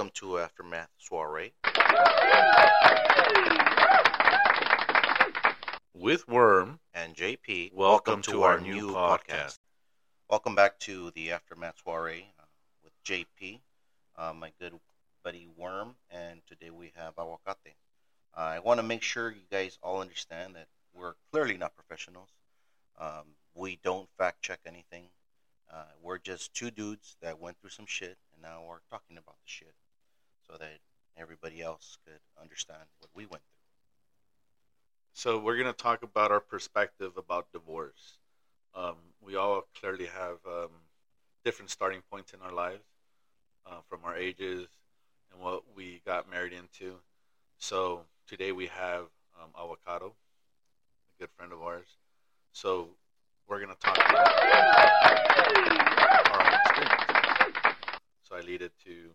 Welcome to Aftermath Soiree. With Worm and JP. Welcome to our new podcast. Welcome back to the Aftermath Soiree uh, with JP, uh, my good buddy Worm, and today we have Aguacate. Uh, I want to make sure you guys all understand that we're clearly not professionals. Um, we don't fact check anything. Uh, we're just two dudes that went through some shit, and now we're talking about the shit so that everybody else could understand what we went through. So we're gonna talk about our perspective about divorce. Um, we all clearly have um, different starting points in our lives, uh, from our ages and what we got married into. So today we have um, Avocado, a good friend of ours. So we're gonna talk about our. So I lead it to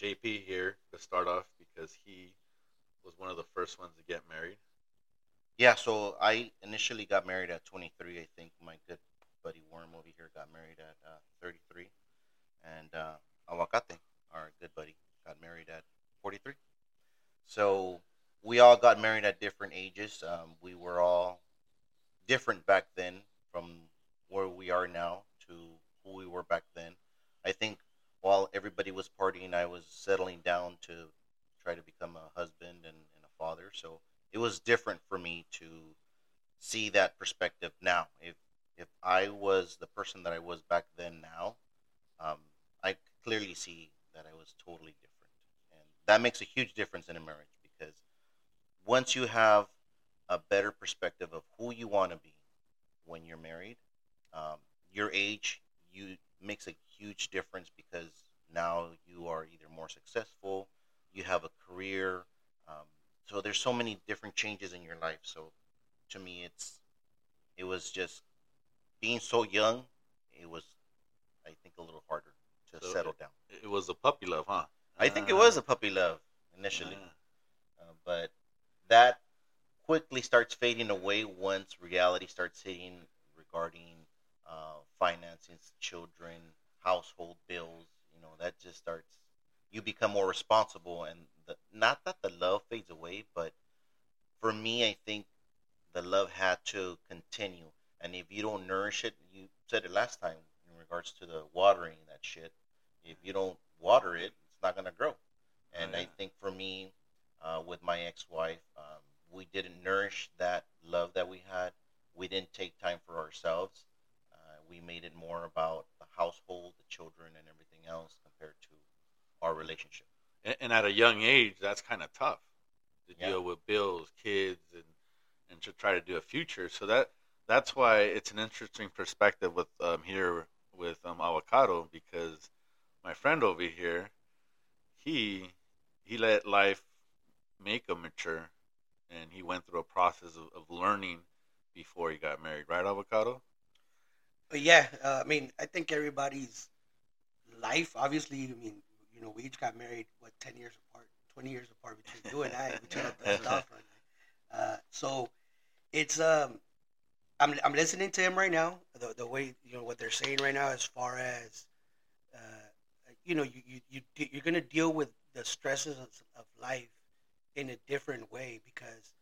JP here to start off because he was one of the first ones to get married. Yeah, so I initially got married at 23. I think my good buddy Worm over here got married at uh, 33, and uh, our good buddy, got married at 43. So we all got married at different ages. Um, we were all different back then from where we are now to who we were back then. I think while everybody was partying, I was settling down to try to become a husband and, and a father. So it was different for me to see that perspective now. If if I was the person that I was back then now, um, I clearly see that I was totally different, and that makes a huge difference in a marriage because once you have a better perspective of who you want to be when you're married, um, your age you makes a huge difference because now you are either more successful, you have a career. Um, so there's so many different changes in your life. So to me, it's it was just being so young. It was, I think, a little harder to So settle down. It was a puppy love, huh? I think it Ah, was a puppy love initially, ah. uh, but that quickly starts fading away once reality starts hitting regarding uh, finances, children, household bills. You know, that just starts. You become more responsible, and the, not that the love fades away, but for me, I think the love had to continue. And if you don't nourish it, you said it last time in regards to the watering that shit. If you don't water it, it's not gonna grow. And Oh, I think for me, uh, with my ex-wife, um, we didn't nourish that love that we had. We didn't take time for ourselves. Uh, we made it more about household, the children, and everything else compared to our relationship. And, and at a young age, that's kind of tough to Yeah. deal with bills, kids, and and to try to do a future. So that that's why it's an interesting perspective with um, here with um, avocado because my friend over here, he he let life make him mature, and he went through a process of, of learning before he got married. Right, avocado? But yeah, uh, I mean, I think everybody's life, obviously, I mean, you know, we each got married, what, 10 years apart, 20 years apart between you and I, between the stuff. Right? Uh, so it's, um, I'm, I'm listening to him right now, the, the way, you know, what they're saying right now, as far as, uh, you know, you, you, you, you're going to deal with the stresses of, of life in a different way because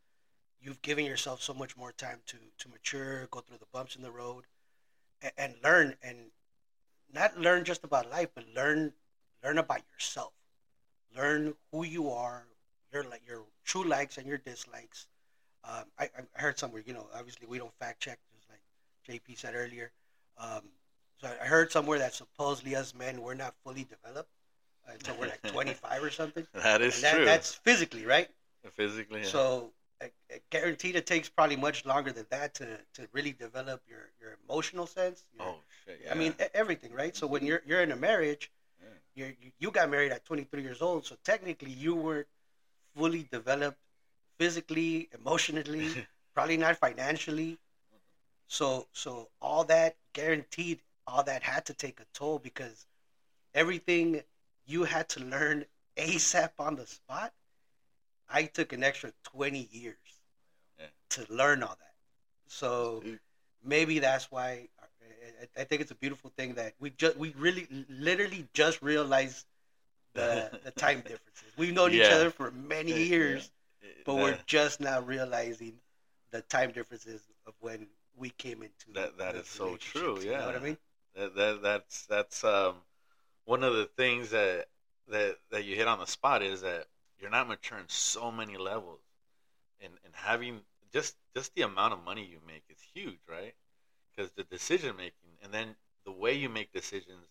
you've given yourself so much more time to, to mature, go through the bumps in the road and, and learn and not learn just about life, but learn learn about yourself. Learn who you are, your like your true likes and your dislikes. Um, I, I heard somewhere, you know, obviously we don't fact check, just like JP said earlier. Um, so I heard somewhere that supposedly us men we're not fully developed until we're like 25 or something. That is that, true. That's physically right. Physically, yeah. So I, I guaranteed it takes probably much longer than that to, to really develop your, your emotional sense. your- oh shit! Yeah. I mean everything, right? So when you're you're in a marriage, Yeah. you're, you you got married at 23 years old, so technically you weren't fully developed physically, emotionally, probably not financially. So so all that guaranteed, all that had to take a toll because everything you had to learn ASAP on the spot. I took an extra 20 years Yeah. to learn all that. So maybe that's why I, I think it's a beautiful thing that we just we really literally just realized the the time differences. We've known each other for many Yeah. years, but we're just now realizing the time differences of when we came into That- That is so true, Yeah, You know what I mean? That, that that's that's um one of the things that that that you hit on the spot is that you're not mature in so many levels, and and having just just the amount of money you make is huge, right? Because the decision making and then the way you make decisions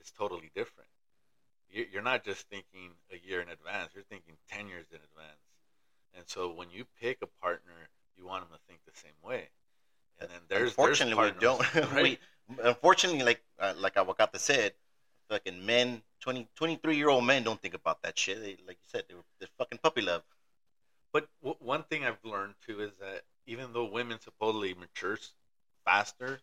is totally different. You- You're not just thinking a year in advance; you're thinking ten years in advance. And so when you pick a partner, you want them to think the same way. And then there's unfortunately there's we don't. partners, right? we, unfortunately, like uh, like Aguacate said, fucking men, 20, 23 year old men don't think about that shit. They, like you said, they were, they're fucking puppy love. But w- one thing I've learned too is that even though women supposedly mature faster,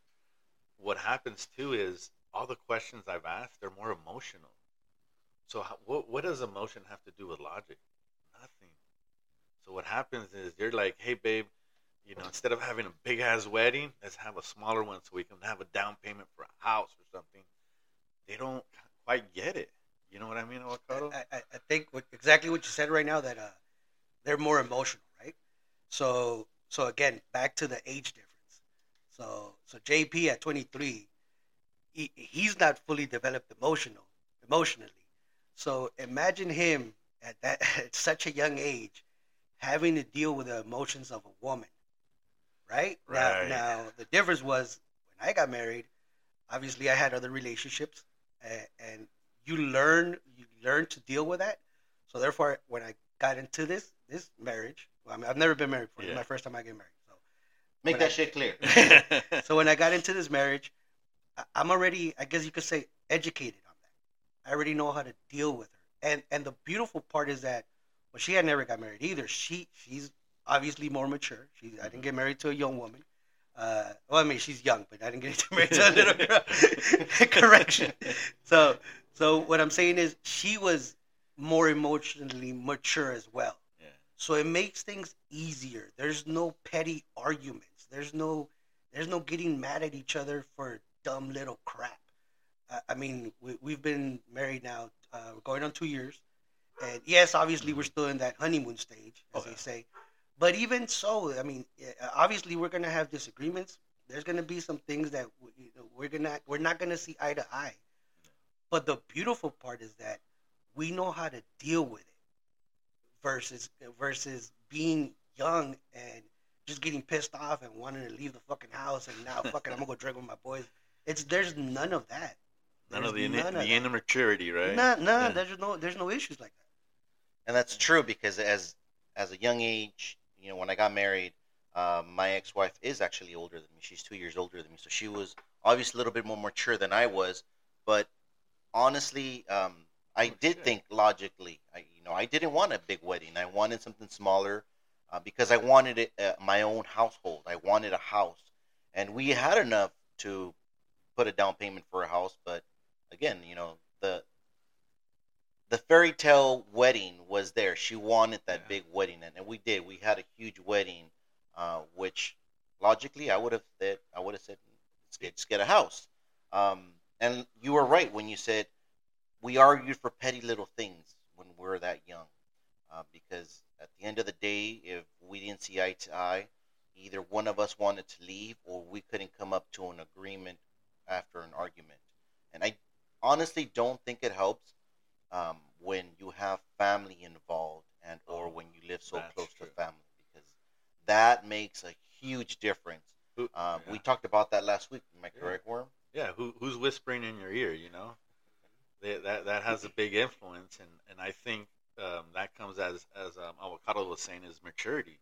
what happens too is all the questions I've asked they're more emotional. So how, what what does emotion have to do with logic? Nothing. So what happens is you're like, hey babe, you know, instead of having a big ass wedding, let's have a smaller one so we can have a down payment for a house or something. They don't quite get it. You know what I mean, avocado? I, I, I think what, exactly what you said right now that uh, they're more emotional, right? So so again, back to the age difference. So so JP at 23, he, he's not fully developed emotional emotionally. So imagine him at that at such a young age having to deal with the emotions of a woman, right? Right. Now now the difference was when I got married. Obviously, I had other relationships, and, and you learn you learn to deal with that. So therefore, when I got into this this marriage, well, I mean, I've never been married before. This is my first time I get married. So Make When that I- shit clear. so when I got into this marriage, I- I'm already, I guess you could say, educated on that. I already know how to deal with her. And and the beautiful part is that, well, she had never got married either. She she's obviously more mature. She I didn't mm-hmm. get married to a young woman. Uh, well, I mean she's young, but I didn't get to a little girl. Correction. So so what I'm saying is she was more emotionally mature as well. yeah. So it makes things easier. There's no petty arguments. There's no there's no getting mad at each other for dumb little crap. I, I mean, we, we've been married now, uh, going on two years, and yes, obviously we're still in that honeymoon stage, as Oh, they say. But even so, I mean, uh, obviously we're gonna have disagreements. There's gonna be some things that we- you know, we're gonna we're not gonna see eye to eye. But the beautiful part is that we know how to deal with it versus versus being young and just getting pissed off and wanting to leave the fucking house and now fucking I'm gonna go drink with my boys. It's there's none of that. None of the There's ini- none the of that. immaturity, right? Nah, nah, Yeah. there's no there's no issues like that. And that's true because as as a young age, you know, when I got married, uh, my ex-wife is actually older than me. She's two years older than me, so she was obviously a little bit more mature than I was. But honestly, um, I Oh, did shit. think logically. I, you know, I didn't want a big wedding. I wanted something smaller uh, because I wanted it uh, my own household. I wanted a house, and we had enough to put a down payment for a house. But again, you know, the the fairy tale wedding was there. She wanted that Yeah. big wedding, and, and we did. We had a huge wedding, uh, which logically I would have said I would have said let's get, let's get a house. Um, and you were right when you said we argued for petty little things when we were that young, uh, because at the end of the day, if we didn't see eye to eye, either one of us wanted to leave or we couldn't come up to an agreement after an argument. And I honestly don't think it helps um, when you have family involved and or when you live so That's close true. to family because that makes a huge difference. Who- Um, yeah. We talked about that last week. Am I correct, Worm? yeah, who who's whispering in your ear? You know, they, that that has a big influence, and and I think um, that comes as as um, Avocado was saying is maturity.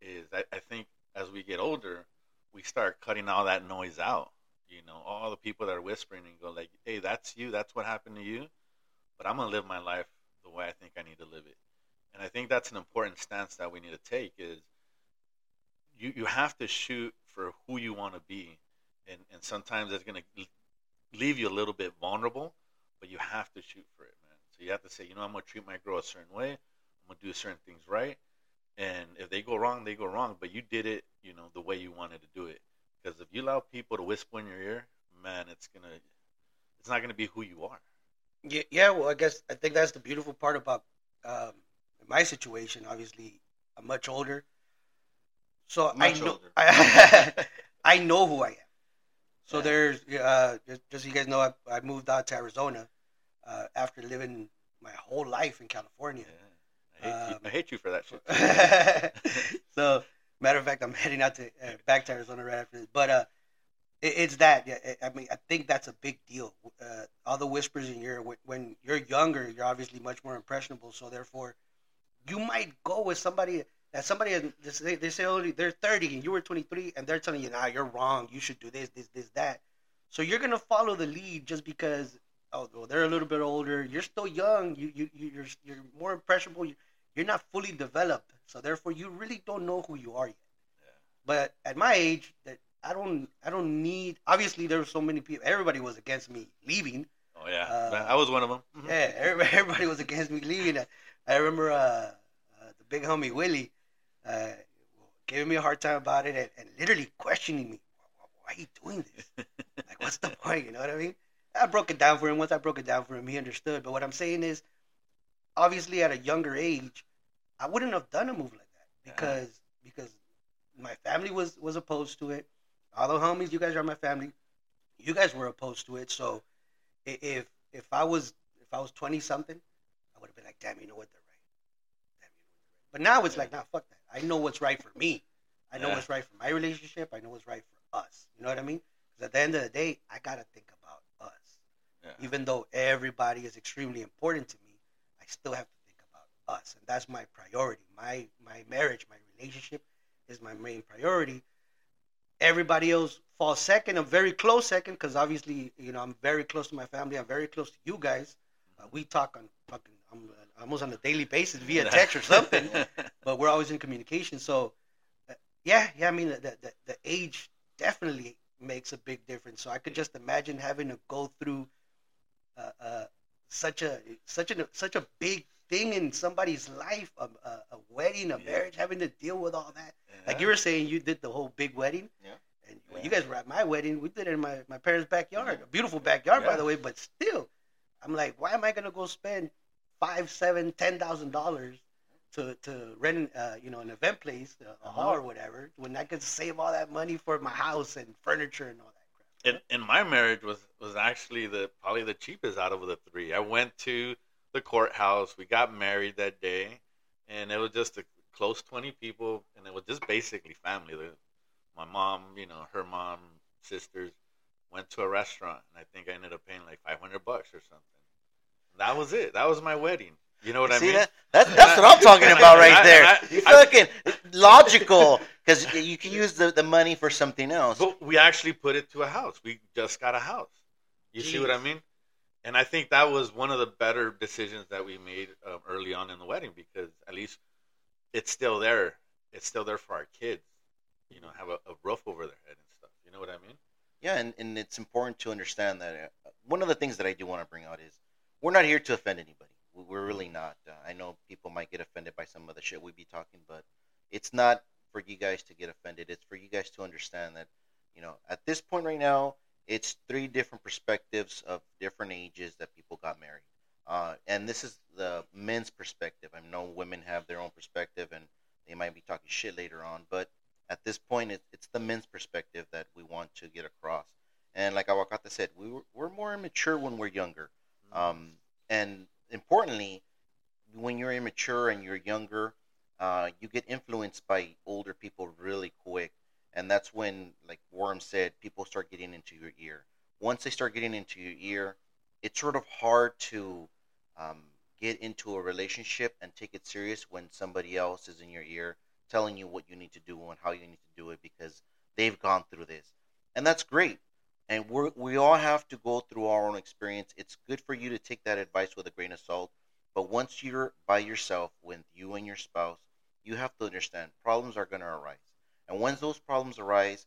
Is I, I think as we get older, we start cutting all that noise out. You know, all the people that are whispering and go like, "Hey, that's you. That's what happened to you." But I'm gonna live my life the way I think I need to live it, and I think that's an important stance that we need to take. Is you you have to shoot for who you want to be and and sometimes it's going to leave you a little bit vulnerable, but you have to shoot for it, man. So you have to say, you know, I'm going to treat my girl a certain way. I'm going to do certain things right, and if they go wrong, they go wrong. But you did it, you know, the way you wanted to do it. Because if you allow people to whisper in your ear, man, it's gonna, it's not gonna be who you are. Yeah, yeah. Well, I guess I think that's the beautiful part about um, my situation. Obviously, I'm much older, so Much I know older. I, I know who I am. So Yeah. there's uh, just, just so you guys know, I, I moved out to Arizona uh, after living my whole life in California. I, hate you, Um, I hate you for that shit. so, matter of fact, I'm heading out to uh, back to Arizona right after this. But uh, it, it's that. Yeah, I- mean, I think that's a big deal. Uh, all the whispers in your when, you're younger, you're obviously much more impressionable. So therefore, you might go with somebody that somebody they say, they say oh, they're 30 and you were 23, and they're telling you, nah, you're wrong. You should do this, this, this, that. So you're gonna follow the lead just because. Oh, well, they're a little bit older. You're still young. You you you- you're you're more impressionable. You, you're not fully developed, so therefore you really don't know who you are yet. Yeah. But at my age, that I don't I don't need. Obviously, there were so many people. Everybody was against me leaving. Oh yeah, Uh, I was one of them. Mhm. Yeah, everybody, everybody was against me leaving. I, I remember uh, uh, the big homie Willie uh, giving me a hard time about it and, and literally questioning me. Why, why are you doing this? like, what's the point? You know what I mean? I broke it down for him. Once I broke it down for him, he understood. But what I'm saying is, obviously, at a younger age, I wouldn't have done a move like that because because my family was was opposed to it. All the homies, you guys are my family. You guys were opposed to it. So if if I was if I was twenty something, I would have been like, damn, you know what, they're right. Damn, you know what, they're right. But now it's like, nah, fuck that. I know what's right for me. I know Yeah. what's right for my relationship. I know what's right for us. You know what I mean? Because at the end of the day, I gotta think about us. Yeah. Even though everybody is extremely important to me, I still have to think about us, and that's my priority. My my marriage, my relationship, is my main priority. Everybody else falls second, a very close second, because obviously, you know, I'm very close to my family. I'm very close to you guys. Uh, we talk on fucking um, almost on a daily basis via text or something, but we're always in communication. So, uh, yeah, yeah. I mean, the, the the age definitely makes a big difference. So I could just imagine having to go through uh, uh, such a such a such a big thing in somebody's life, a, a, a wedding, a Yeah. marriage, having to deal with all that. Like you were saying, you did the whole big wedding. Yeah. And when Yeah. You guys were at my wedding, we did it in my, my parents' backyard. A beautiful backyard, by the way. But still, I'm like, why am I gonna go spend five, seven, ten thousand dollars to to rent, uh, you know, an event place, a, a Uh-huh. hall or whatever, when I could save all that money for my house and furniture and all that crap. and, and my marriage was was actually the probably the cheapest out of the three. I went to the courthouse. We got married that day, and it was just a close twenty people, and it was just basically family. The, my mom, you know, her mom, sisters, went to a restaurant, and I think I ended up paying like five hundred bucks or something. That was it. That was my wedding. You know what I See mean? that? That's that's what I'm talking about right I- there. and I- You I- fucking logical because you can use the, the money for something else. But we actually put it to a house. We just got a house. You see what I mean? And I think that was one of the better decisions that we made uh, early on in the wedding because at least it's still there. It's still there for our kids. You know, have a, a roof over their head and stuff. You know what I mean? Yeah, and, and it's important to understand that uh, one of the things that I do want to bring out is we're not here to offend anybody. We- We're really not. Uh, I know people might get offended by some of the shit we be talking, but it's not for you guys to get offended. It's for you guys to understand that, you know, at this point right now, it's three different perspectives of different ages that people got married. Uh, and this is the men's perspective. I know women have their own perspective and they might be talking shit later on, but at this point, it, it's the men's perspective that we want to get across. And like Aguacate said, we were, we're more immature when we're younger. Um, and importantly, when you're immature and you're younger, uh, you get influenced by older people really quick. And that's when, like Worm said, people start getting into your ear. Once they start getting into your ear, it's sort of hard to um, get into a relationship and take it serious when somebody else is in your ear telling you what you need to do and how you need to do it because they've gone through this. And that's great. And we we all have to go through our own experience. It's good for you to take that advice with a grain of salt. But once you're by yourself with you and your spouse, you have to understand problems are going to arise. And once those problems arise,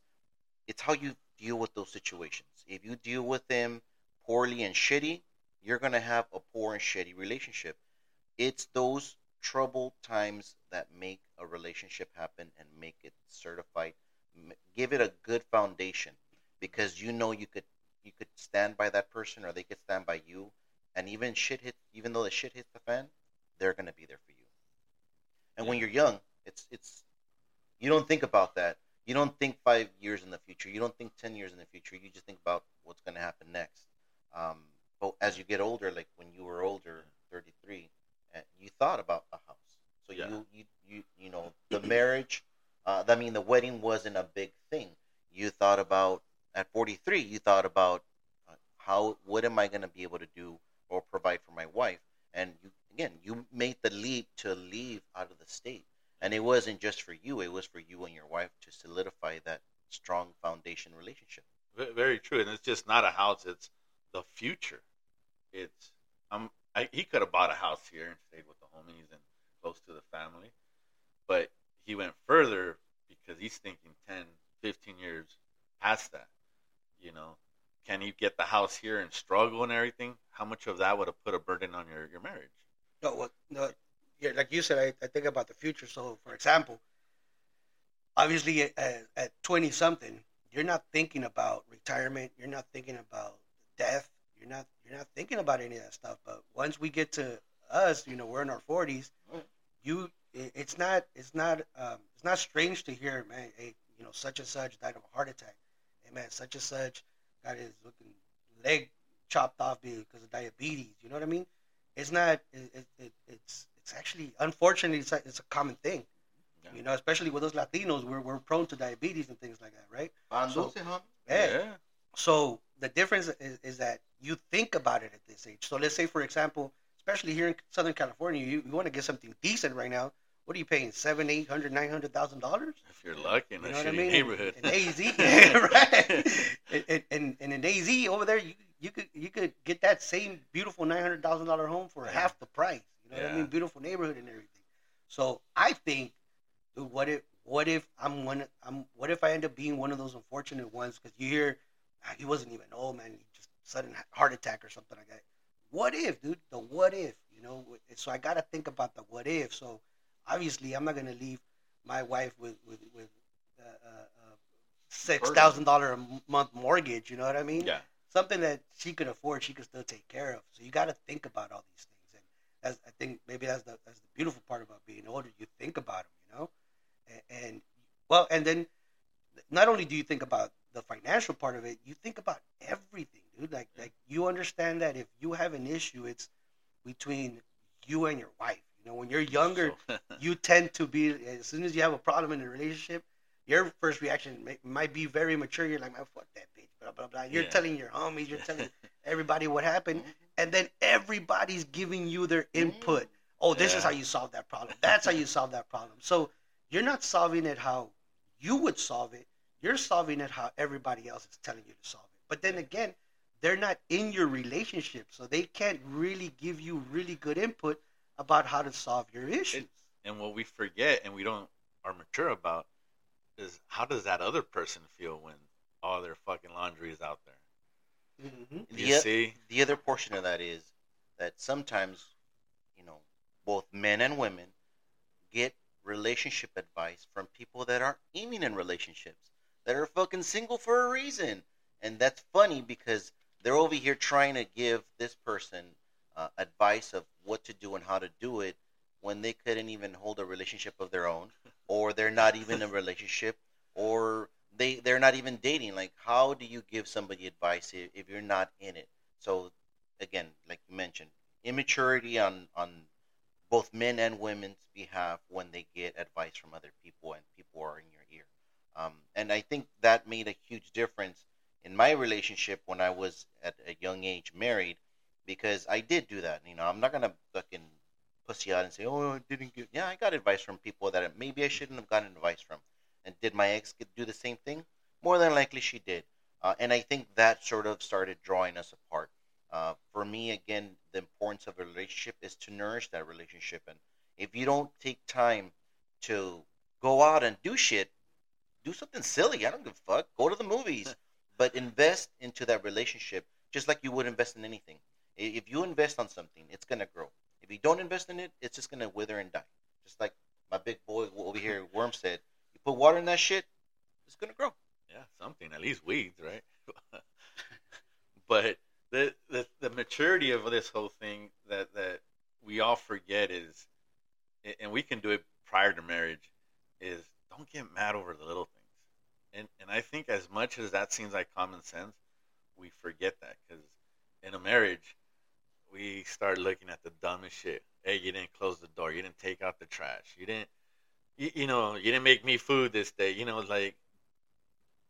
it's how you deal with those situations. If you deal with them poorly and shitty, you're going to have a poor and shitty relationship. It's those troubled times that make a relationship happen and make it certified. Give it a good foundation because you know you could you could stand by that person or they could stand by you. And even shit hit, even though the shit hits the fan, they're gonna be there for you. And yeah. when you're young, it's it's you don't think about that. You don't think five years in the future. You don't think ten years in the future. You just think about what's gonna happen next. Um, but as you get older, like when you were older, 33, and you thought about the house. So yeah. you, you you you know the marriage. Uh, I mean, the wedding wasn't a big thing. You thought about at 43. You thought about uh, how what am I going to be able to do or provide for my wife? And you again, you made the leap to leave out of the state, and it wasn't just for you. It was for you and your wife to solidify that strong foundation relationship. Very true, and it's just not a house. It's the future. It's I'm I, he could have bought a house here and stayed with the homies and close to the family, but he went further because he's thinking 10, 15 years past that. You know, can you get the house here and struggle and everything? How much of that would have put a burden on your your marriage? No, what, no, yeah, like you said, I, I think about the future. So, for example, obviously at, at 20 something, you're not thinking about retirement. You're not thinking about death. You're not you're not thinking about any of that stuff. But once we get to us, you know, we're in our 40s. You, it, it's not it's not um, it's not strange to hear, man. Hey, you know, such and such died of a heart attack. Hey, man, such and such got his looking leg chopped off because of diabetes. You know what I mean? It's not. It, it, it, it's it's actually unfortunately it's a, it's a common thing. Yeah. You know, especially with us Latinos, we're we're prone to diabetes and things like that, right? So- huh? Yeah. So the difference is, is that you think about it at this age. So let's say, for example, especially here in Southern California, you, you want to get something decent right now. What are you paying? Seven, eight hundred, nine hundred thousand dollars? If you're lucky in You a know what I mean? neighborhood, In AZ, right? And, and, and, in AZ over there, you you could you could get that same beautiful nine hundred thousand dollar home for Yeah. half the price. You know what I mean? Beautiful neighborhood and everything. So I think, dude, what if what if I'm one? I'm what if I end up being one of those unfortunate ones? Because you hear "Ah, he wasn't even old, man. He just sudden heart attack or something like that. What if, dude? The what if, you know? So I got to think about the what if. So obviously, I'm not gonna leave my wife with with with uh, uh, uh, six thousand dollar a month mortgage. You know what I mean? yeah, Something that she could afford, she could still take care of. So you got to think about all these things, and that's I think maybe that's the that's the beautiful part about being older. You think about them, you know, and, and well, and then not only do you think about the financial part of it, you think about everything, dude. Like like you understand that if you have an issue, it's between you and your wife. You know, when you're younger, So- you tend to be as soon as you have a problem in a relationship, your first reaction may, might be very mature. You're like, man, fuck that bitch, blah blah blah. You're Yeah. telling your homies, you're telling everybody what happened, mm-hmm. and then everybody's giving you their mm-hmm. input. Oh, this is how you solve that problem. That's how you solve that problem. So you're not solving it how you would solve it. You're solving it how everybody else is telling you to solve it. But then again, they're not in your relationship, so they can't really give you really good input about how to solve your issues. and what we forget and we don't are mature about is how does that other person feel when all their fucking laundry is out there? hmm You The, see? the other portion of that is that sometimes, you know, both men and women get relationship advice from people that aren't even in relationships, that are fucking single for a reason. And that's funny because they're over here trying to give this person uh, advice of what to do and how to do it when they couldn't even hold a relationship of their own, or they're not even in a relationship, or they they're not even dating. Like, how do you give somebody advice if, if you're not in it? So, again, like you mentioned, immaturity on on both men and women's behalf when they get advice from other people and people are in your. Um, and I think that made a huge difference in my relationship when I was at a young age married because I did do that. You know, I'm not gonna fucking pussy out and say, "Oh, I didn't get." Yeah, I got advice from people that maybe I shouldn't have gotten advice from. And did my ex do the same thing? More than likely, she did. Uh, and I think that sort of started drawing us apart. Uh, for me, again, the importance of a relationship is to nourish that relationship. And if you don't take time to go out and do shit, do something silly. I don't give a fuck. Go to the movies, but invest into that relationship just like you would invest in anything. If you invest on something, it's gonna grow. If you don't invest in it, it's just gonna wither and die. Just like my big boy over here, Worm said, you put water in that shit, it's gonna grow. Yeah, something at least weeds, right? but the, the the maturity of this whole thing that that we all forget is, and we can do it prior to marriage, is don't get mad over the little things. And and I think as much as that seems like common sense, we forget that because in a marriage, we start looking at the dumbest shit. Hey, you didn't close the door. You didn't take out the trash. You didn't, you, you know, you didn't make me food this day. You know, like,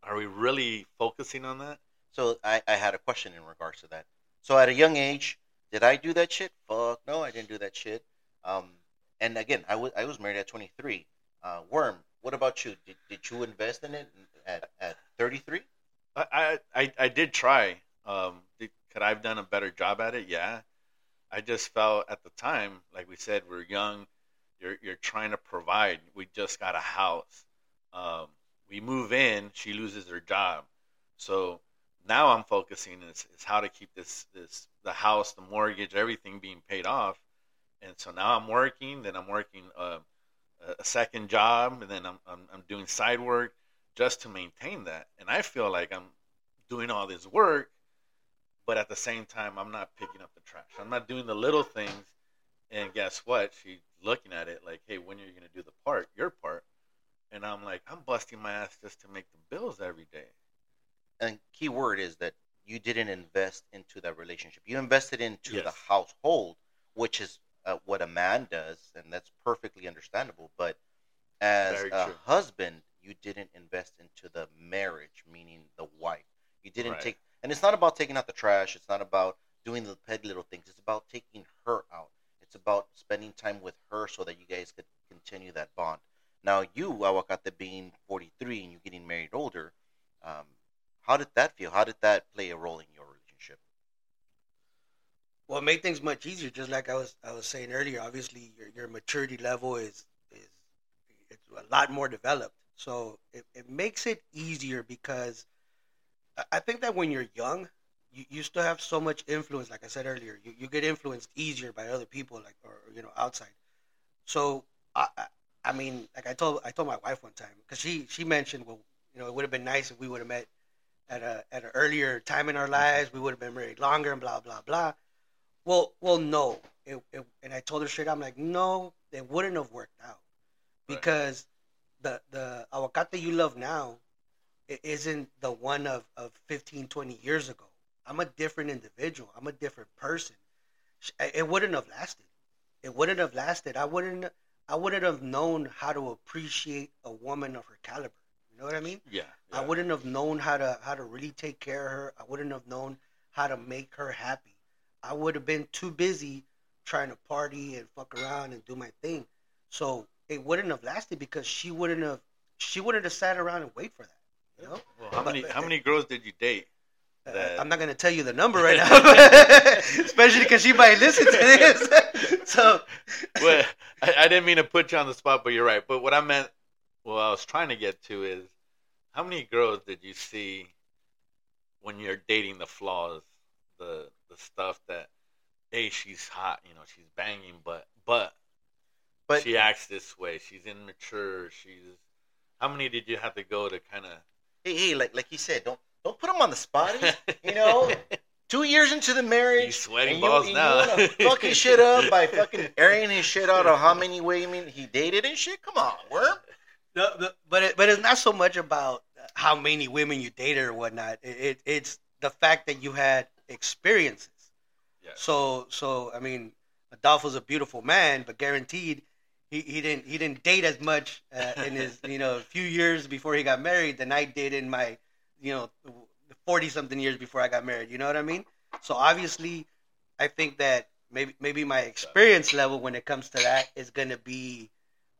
are we really focusing on that? So I, I had a question in regards to that. So at a young age, did I do that shit? Fuck no, I didn't do that shit. Um, and again, I was I was married at 23. Uh, Worm, what about you? Did, did you invest in it at at 33? I I, I did try. Um, could I have done a better job at it? Yeah. I just felt at the time, like we said, we're young. You're you're trying to provide. We just got a house. Um, we move in. She loses her job. So now I'm focusing is, is how to keep this this the house, the mortgage, everything being paid off. And so now I'm working. Then I'm working uh, a second job, and then I'm, I'm I'm doing side work just to maintain that. And I feel like I'm doing all this work, but at the same time, I'm not picking up the trash. I'm not doing the little things. And guess what? She's looking at it like, hey, when are you going to do the part, your part? And I'm like, I'm busting my ass just to make the bills every day. And key word is that you didn't invest into that relationship. You invested into Yes. the household, which is uh, what a man does, and that's perfectly understandable. But as Very a true. husband, you didn't invest into the marriage, meaning the wife. You didn't Right. take, and it's not about taking out the trash. It's not about doing the petty little things. It's about taking her out. It's about spending time with her so that you guys could continue that bond. Now, you, Aguacate, being 43 and you getting married older, um, how did that feel? How did that play a role in your relationship? Well, it made things much easier. Just like I was I was saying earlier. Obviously, your your maturity level is is it's a lot more developed. So it, it makes it easier because I- think that when you're young, you, you still have so much influence. Like I said earlier, you, you get influenced easier by other people, like or you know outside. So I I, I mean, like I told I told my wife one time because she she mentioned well you know it would have been nice if we would have met at a at an earlier time in our lives. We would have been married longer and blah blah blah. Well, well, no. It, it, and I told her straight. I'm like, no, it wouldn't have worked out Right. because the the aguacate you love now it isn't the one of of 15, 20 years ago. I'm a different individual. I'm a different person. It wouldn't have lasted. It wouldn't have lasted. I wouldn't. I wouldn't have known how to appreciate a woman of her caliber. You know what I mean? Yeah. I wouldn't have known how to how to really take care of her. I wouldn't have known how to make her happy. I would have been too busy trying to party and fuck around and do my thing. So it wouldn't have lasted because she wouldn't have she wouldn't have sat around and wait for that. You know, Well, how But- many how many girls did you date? Uh, That- I'm not gonna tell you the number right now, especially because she might listen to this. so well, I, I didn't mean to put you on the spot, but you're right. But what I meant, what I was trying to get to is, how many girls did you see when you're dating the flaws, the the stuff that, hey, she's hot, you know, she's banging, but but But she acts this way, she's immature, she's. How many did you have to go to kind of? hey, hey, like like you said, don't don't put him on the spot. He's- you know, two years into the marriage, He's sweating and you, balls and now. You wanna fuck his shit up by fucking airing his shit out of how many women he dated and shit. Come on, worm. No, no, but it, but it's not so much about how many women you dated or whatnot. It, it it's the fact that you had experiences. Yeah. So so I mean, Adolfo's a beautiful man, but guaranteed he, he didn't he didn't date as much uh, in his you know few years before he got married than I did in my you know forty something years before I got married. You know what I mean? So obviously, I think that maybe maybe my experience level when it comes to that is gonna be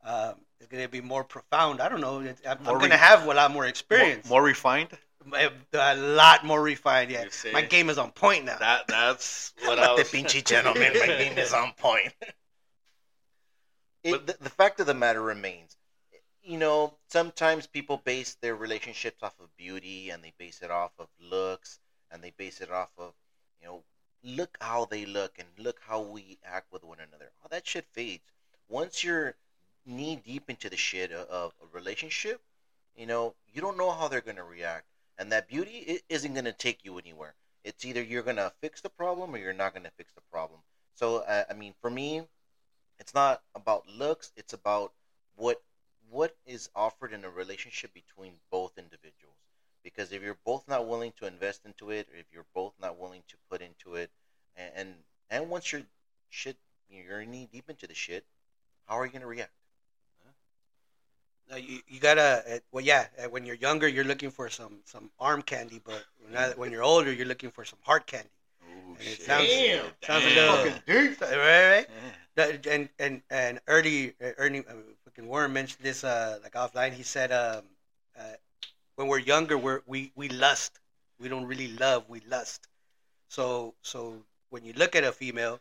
um, is gonna be more profound. I don't know. I'm, I'm gonna have a lot more experience, More, more refined. A lot more refined. Yeah, see? my game is on point now. That that's what I Not the was. pinchy gentleman. My game is on point. It, But- the, the fact of the matter remains, you know, sometimes people base their relationships off of beauty and they base it off of looks and they base it off of, you know, look how they look and look how we act with one another. All that shit fades. Once you're knee deep into the shit of, of a relationship, you know, you don't know how they're going to react. And that beauty i- isn't going to take you anywhere. It's either you're gonna fix the problem or you're not gonna fix the problem. So uh, I mean, for me, it's not about looks. It's about what what is offered in a relationship between both individuals. Because if you're both not willing to invest into it, or if you're both not willing to put into it, and and, once you're shit, you're knee deep into the shit, how are you gonna react? No, you, you gotta uh, well yeah uh, when you're younger you're looking for some some arm candy but when, I- when you're older you're looking for some heart candy Ooh, And it shit. sounds- Damn, sounds a little- fucking deep. right right Yeah. That- and and and Ernie uh, Ernie uh, fucking Warren mentioned this uh like offline he said um uh, when we're younger we're we we lust we don't really love we lust so so when you look at a female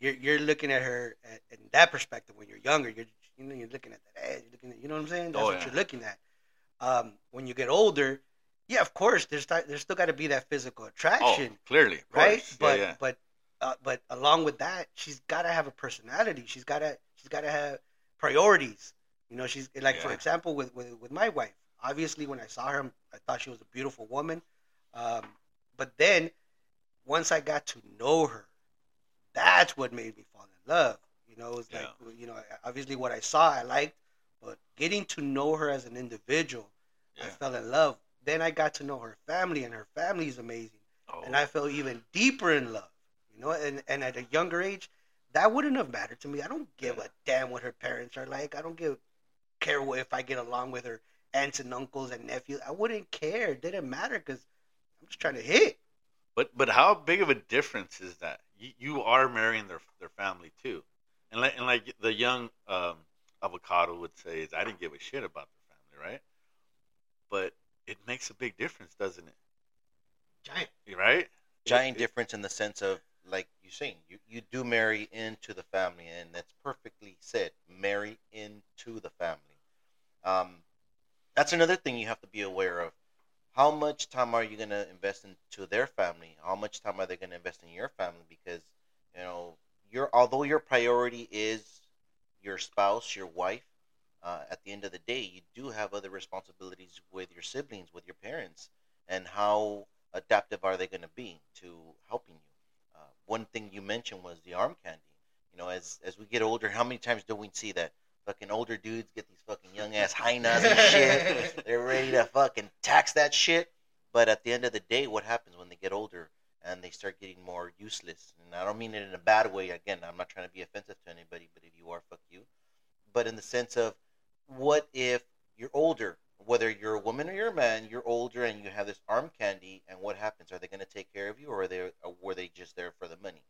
you're you're looking at her at, in that perspective when you're younger you're you know you're looking at that ass you're looking at you know what I'm saying that's Oh, what yeah. you're looking at um when you get older yeah of course there's sti- there's still got to be that physical Oh, attraction clearly, right? But yeah. but uh, but along with that, she's got to have a personality. She's got to she's got to have priorities. You know, she's like for example with, with with my wife. Obviously, when I saw her, I thought she was a beautiful woman. Um, but then once I got to know her, that's what made me fall in love. Know, it's like you know, obviously what I saw I liked, but getting to know her as an individual, I fell in love. Then I got to know her family, and her family is amazing Oh, and I oh. fell even deeper in love. You know, and, and at a younger age, that wouldn't have mattered to me. I don't give a damn what her parents are like. I don't give care what if I get along with her aunts and uncles and nephews. I wouldn't care. It didn't matter because I'm just trying to hit. But but how big of a difference is that? You, you are marrying their their family too, and like and like the young um, avocado would say is I didn't give a shit about their family, right? But it makes a big difference, doesn't it? Giant. Right? giant It- it- difference in the sense of like you're saying you, you do marry into the family and that's perfectly said marry into the family um, that's another thing you have to be aware of how much time are you going to invest into their family how much time are they going to invest in your family because you know your although your priority is your spouse your wife uh, at the end of the day you do have other responsibilities with your siblings with your parents and how adaptive are they going to be to helping you? Uh, one thing you mentioned was the arm candy. You know, as as we get older, how many times do we see that fucking older dudes get these fucking young ass hyenas and shit? They're ready to fucking tax that shit. But at the end of the day, what happens when they get older and they start getting more useless? And I don't mean it in a bad way. Again, I'm not trying to be offensive to anybody, but if you are, fuck you. But in the sense of, what if you're older whether you're a woman or you're a man, you're older and you have this arm candy, and what happens? Are they going to take care of you, or are they, or were they just there for the money?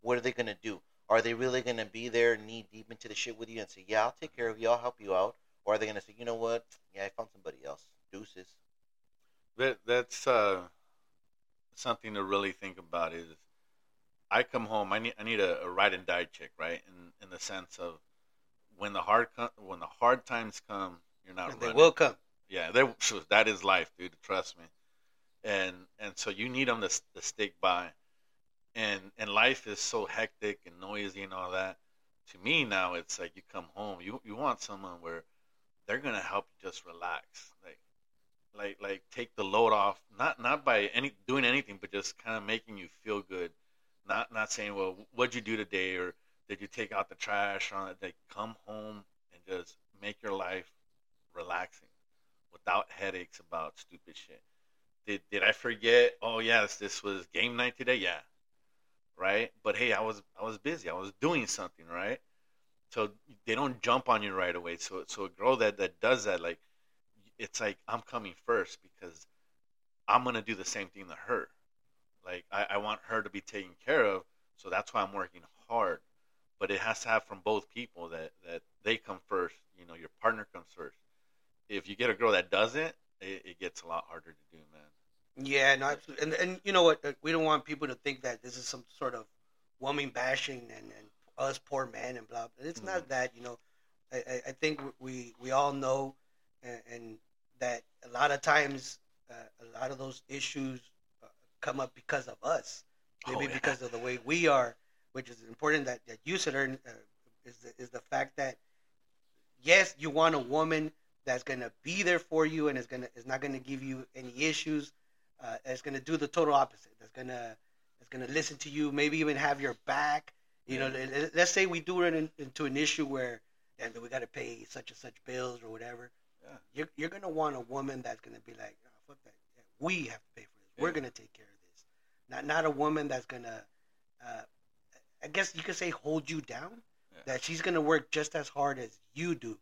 What are they going to do? Are they really going to be there, knee deep into the shit with you, and say, "Yeah, I'll take care of you, I'll help you out," or are they going to say, "You know what? Yeah, I found somebody else. Deuces." That that's uh, something to really think about. Is I come home, I need I need a, a ride and die chick, right? In in the sense of when the hard co- when the hard times come, you're not And they running. will come. Yeah, they, that is life, dude. Trust me. And and so you need them to, to stick by. And and life is so hectic and noisy and all that. To me now, it's like you come home, you you want someone where they're gonna help you just relax, like like like take the load off. Not not by any doing anything, but just kind of making you feel good. Not not saying, well, what'd you do today, or did you take out the trash? Or they come home and just make your life relaxing without headaches about stupid shit. Did did I forget? Oh yes, this was game night today. Yeah, right. But hey, I was I was busy. I was doing something, right? So they don't jump on you right away. So so a girl that that does that, like, it's like I'm coming first because I'm gonna do the same thing to her. Like I, I want her to be taken care of, so that's why I'm working hard. But it has to have from both people that that they come first. You know, your partner comes first if you get a girl that doesn't, it, it gets a lot harder to do, man. Yeah, no, absolutely. And and you know what? We don't want people to think that this is some sort of woman bashing and, and us poor men and blah. blah. It's not mm-hmm. that. You know, I, I- I think we we all know, and, and that a lot of times uh, a lot of those issues uh, come up because of us. Maybe Oh, yeah. because of the way we are, which is important that, that you said Ern, uh, is the, is the fact that yes, you want a woman that's gonna be there for you and is gonna is not gonna give you any issues. uh, that's gonna do the total opposite. That's gonna that's gonna listen to you, maybe even have your back. You know, let- let's say we do run in, into an issue where and we got to pay such and such bills or whatever. Yeah. You're you're gonna want a woman that's gonna be like, oh, fuck that. Yeah, we have to pay for this. We're gonna take care of this. Not not a woman that's gonna, uh, I guess you could say, hold you down. Yeah. That she's gonna work just as hard as you do.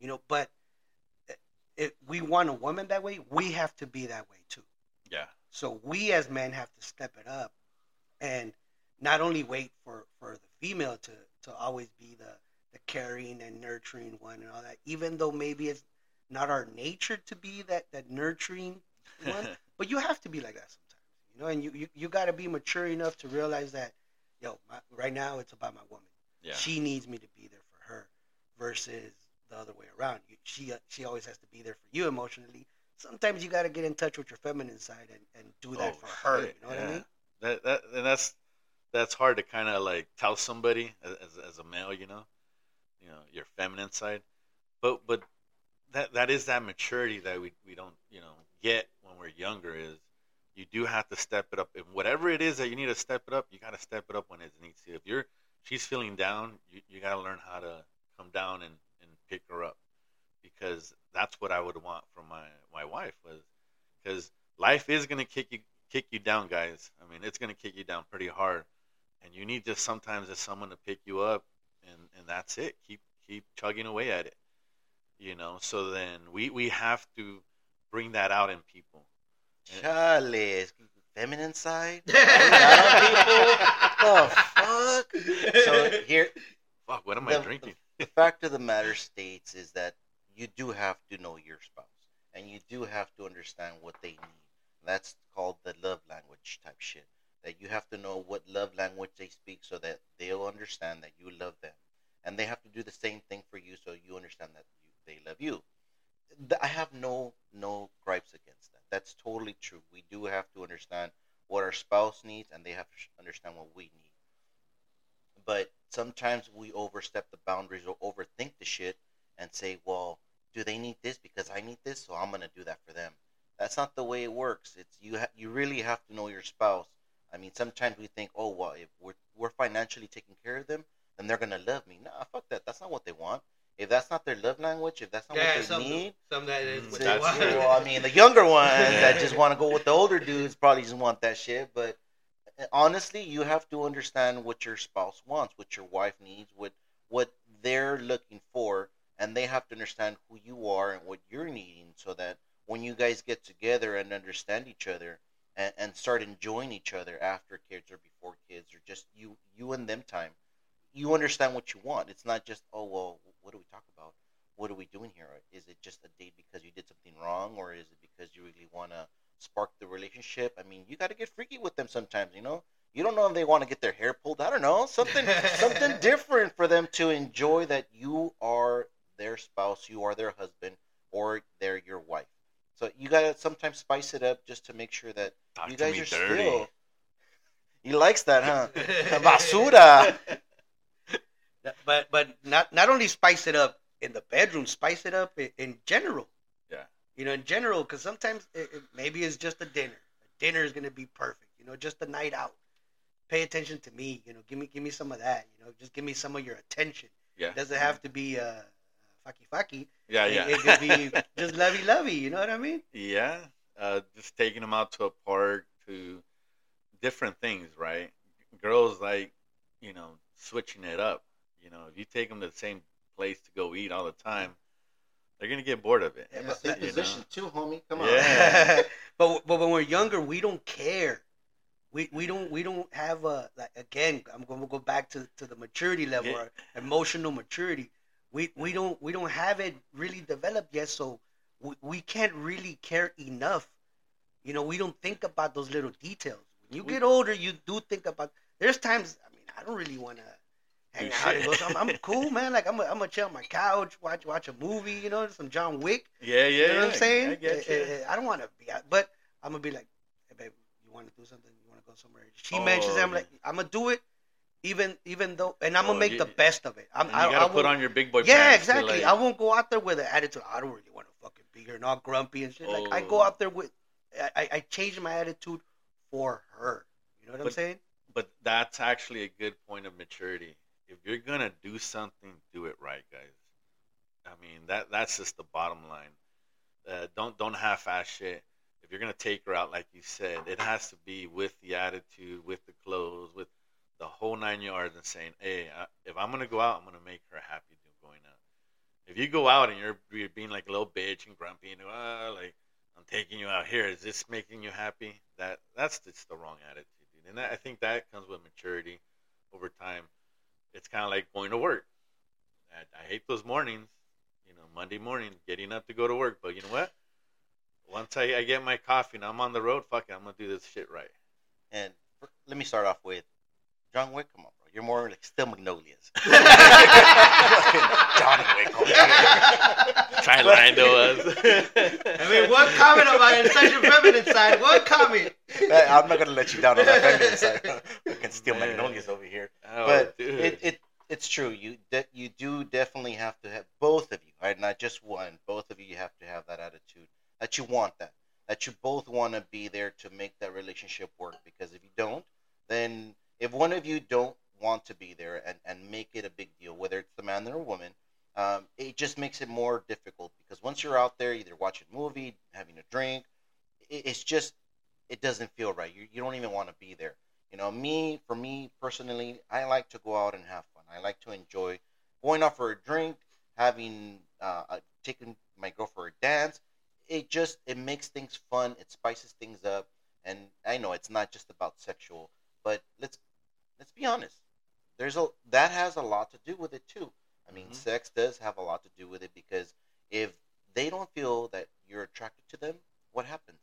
You know, but if we want a woman that way, we have to be that way too. Yeah. So we as men have to step it up and not only wait for, for the female to, to always be the, the caring and nurturing one and all that, even though maybe it's not our nature to be that, that nurturing one, but you have to be like that sometimes, you know, and you, you, you got to be mature enough to realize that, yo, my, right now it's about my woman. yeah. She needs me to be there for her versus the other way around. You, she, she always has to be there for you emotionally. Sometimes you got to get in touch with your feminine side and, and do that Oh, for her. shit, You know what I mean? That that and that's that's hard to kind of like tell somebody as, as as a male, you know, you know your feminine side, but but that that is that maturity that we we don't you know get when we're younger. Is you do have to step it up, and whatever it is that you need to step it up, you got to step it up when it needs to. If you're she's feeling down, you, you got to learn how to come down and and pick her up, because that's what I would want from my my wife was because life is gonna kick you kick you down, guys. I mean, it's gonna kick you down pretty hard, and you need just sometimes just someone to pick you up, and and that's it. Keep keep chugging away at it, you know. So then we we have to bring that out in people. Chale, feminine side. the fuck? So here, Fuck, what am I The- drinking? the fact of the matter states is that you do have to know your spouse, and you do have to understand what they need. That's called the love language type shit. That you have to know what love language they speak, so that they'll understand that you love them, and they have to do the same thing for you, so you understand that you, they love you. I have no no gripes against that. That's totally true. We do have to understand what our spouse needs, and they have to understand what we need. But sometimes we overstep the boundaries or overthink the shit and say, "Well, do they need this because I need this, so I'm gonna do that for them." That's not the way it works. It's you. Ha- you really have to know your spouse. I mean, sometimes we think, "Oh, well, if we're we're financially taking care of them, then they're gonna love me." Nah, fuck that. That's not what they want. If that's not their love language, if that's not yeah, what they some, need, some that is what they want. well, I mean, the younger ones that just want to go with the older dudes probably just want that shit. But uh, honestly, you have to understand what your spouse wants, what your wife needs, what what they're looking for, and they have to understand who you are and what you're needing, so that when you guys get together and understand each other and, and start enjoying each other after kids or before kids or just you you and them time, you understand what you want. It's not just oh well, what do we talk about? what are we doing here? Is it just a date because you did something wrong, or is it because you really want to spark the relationship? I mean, you got to get freaky with them sometimes. You know, you don't know if they want to get their hair pulled. I don't know, something something different for them to enjoy that you are their spouse, you are their husband, or they're your wife. So you got to sometimes spice it up just to make sure that Talk you guys are dirty. still. He likes that, huh? Basura. But but not not only spice it up in the bedroom, spice it up in, in general. Yeah. You know, in general, because sometimes it, it, maybe it's just a dinner. A dinner is gonna be perfect. You know, just a night out. Pay attention to me. You know, give me give me some of that. You know, just give me some of your attention. Yeah. It doesn't have to be uh, fucky fucky. Yeah, It- yeah. It, could be just lovey lovey. You know what I mean? Yeah, uh, just taking them out to a park to different things, right? Girls like, you know, switching it up. You know, if you take them to the same place to go eat all the time, they're gonna get bored of it. Yeah, Yeah, but- same you know. position too, homie. Come on. Yeah. but but when we're younger, we don't care. We we don't we don't have a like again. I'm going to go back to, to the maturity level, Yeah. or emotional maturity. We we don't we don't have it really developed yet, so we, we can't really care enough. You know, we don't think about those little details. When you We- get older, you do think about. There's times. I mean, I don't really want to hang Do out. And go- I'm, I'm cool, man. Like I'm, i I'm gonna chill on my couch, watch watch a movie. You know, some John Wick. Yeah, yeah. You know what I'm saying? I get you. Eh, eh, I don't want to be out, but I'm gonna be like, hey babe, you want to do something? You want to go somewhere? She Oh, mentions it. I'm yeah. like, I'm gonna do it, even even though, and I'm gonna Oh, make you- the best of it. I'm, I, you gotta I put on your big boy yeah, exactly. like- I won't go out there with an attitude. I don't really want to fucking be here, and all grumpy and shit. Like I go Oh. out there with I, I changed my attitude for her. You know what I'm saying? But that's actually a good point of maturity. If you're gonna do something, do it right, guys. I mean that that's just the bottom line. Uh, don't don't half-ass shit. If you're gonna take her out, like you said, it has to be with the attitude, with the clothes, with the whole nine yards, and saying, "Hey, I, if I'm gonna go out, I'm gonna make her happy going out." If you go out and you're, you're being like a little bitch and grumpy and uh, like I'm taking you out here, is this making you happy? That that's just the wrong attitude, dude. And that, I think that comes with maturity over time. It's kind of like going to work. I, I hate those mornings, you know, Monday morning, getting up to go to work. But you know what? Once I, I get my coffee and I'm on the road, fuck it, I'm gonna do this shit right. And let me start off with John Wick. Come on. You're more like Steel Magnolias. John Wick. over. Try lying to us. I mean, what comment am I on such a feminine side? What comment? I'm not gonna let you down on that feminine side. We can Steel Man. Magnolias over here. Oh, but dude. it, it it's true. You de- you do definitely have to have both of you, right? Not just one. Both of you, you have to have that attitude that you want that. That you both want to be there to make that relationship work. Because if you don't, then if one of you don't want to be there and, and make it a big deal, whether it's the man or a woman, um, it just makes it more difficult. Because once you're out there, either watching a movie, having a drink, it, it's just it doesn't feel right. You you don't even want to be there. You know, me for me personally, I like to go out and have fun. I like to enjoy going out for a drink, having uh, taking my girl for a dance. It just it makes things fun. It spices things up. And I know it's not just about sexual, but let's let's be honest. There's a that has a lot to do with it too. I mean, Mhm. sex does have a lot to do with it because if they don't feel that you're attracted to them, what happens?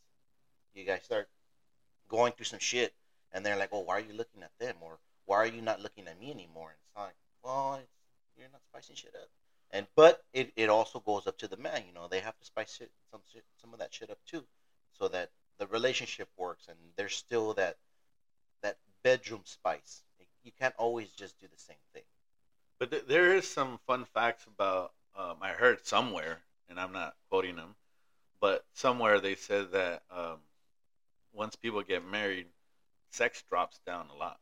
You guys start going through some shit, and they're like, "Oh, why are you looking at them?" or "Why are you not looking at me anymore?" And it's like, "Well, it's, you're not spicing shit up." And but it, it also goes up to the man. You know, they have to spice it, some shit, some of that shit up too, so that the relationship works and there's still that that bedroom spice. You can't always just do the same thing. But th- there is some fun facts about. Um, I heard somewhere, and I'm not quoting them, but somewhere they said that um, once people get married, sex drops down a lot,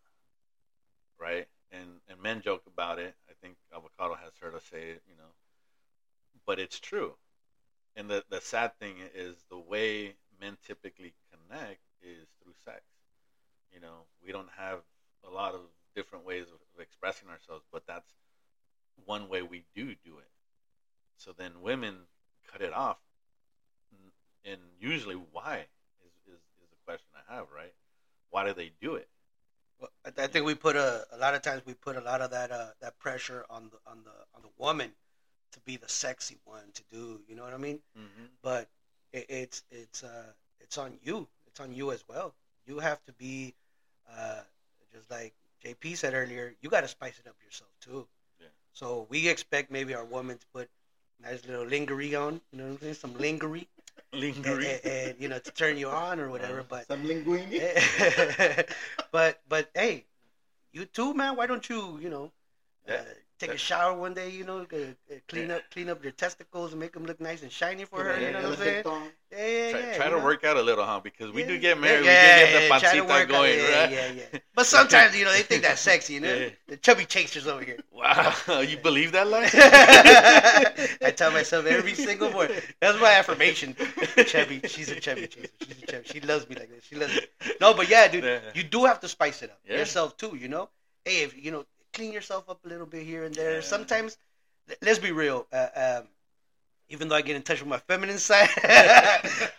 right? And and men joke about it. I think Avocado has heard us say it, you know, but it's true. And the the sad thing is the way men typically connect is through sex. You know, we don't have a lot of different ways of, of expressing ourselves, but that's one way we do do it. So then women cut it off, and usually why is, is, is the question I have, right? Why do they do it? Well, I, I think we put a a lot of times we put a lot of that uh, that pressure on the on the on the woman to be the sexy one to do. You know what I mean? Mm-hmm. But it, it's it's uh it's on you. It's on you as well. You have to be uh, just like JP said earlier. You got to spice it up yourself too. Yeah. So we expect maybe our woman to put nice little lingerie on. You know what I'm saying? Some lingerie, and, and, and, you know to turn you on or whatever. But Some linguini. but but hey, you too, man. Why don't you you know uh, Yeah. Take a shower one day? You know, uh, uh, clean Yeah. up clean up your testicles and make them look nice and shiny for her. Yeah, You know what I'm saying? Yeah, yeah, try yeah. try to know? work out a little, huh? Because we do get married, yeah, we do get yeah, the pancita work out, yeah, right? Yeah, yeah. But sometimes you know they think that's sexy. You know, the chubby chasers over here. Wow, you believe that lie? I tell myself every single morning. That's my affirmation. Chubby, she's a chubby chaser. She's a chubby. She loves me like this. She loves me. No, but yeah, dude, you do have to spice it up yourself too. You know, hey, if you know, clean yourself up a little bit here and there. Yeah. Sometimes, let's be real. Uh, um, even though I get in touch with my feminine side,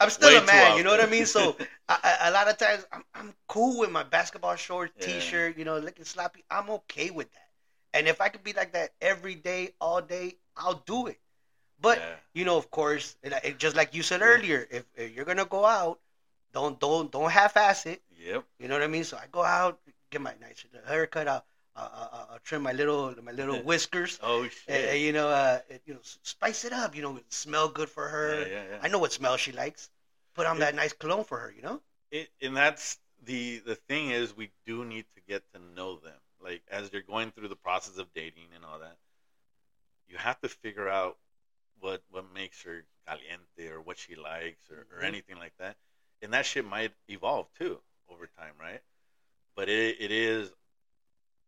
I'm still Way a man. You know what I mean? So I, I, a lot of times I'm, I'm cool with my basketball shorts, Yeah. t-shirt, you know, looking sloppy. I'm okay with that. And if I could be like that every day, all day, I'll do it. But Yeah. you know, of course, it, it, just like you said earlier, if, if you're gonna go out, don't don't don't half-ass it. Yep. You know what I mean? So I go out, get my nice haircut. I'll, I'll, I'll, I'll trim my little my little whiskers. Oh shit. and, you know, uh, it- you know, spice it up. You know, smell good for her. yeah, yeah, yeah. I know what smell she likes. Put on Yeah. that nice cologne for her. You know. it, and that's the the thing is we do need to get to know them like as you're going through the process of dating and all that you have to figure out what what makes her caliente or what she likes or, or Mhm. anything like that and that shit might evolve too over time, right? But it it is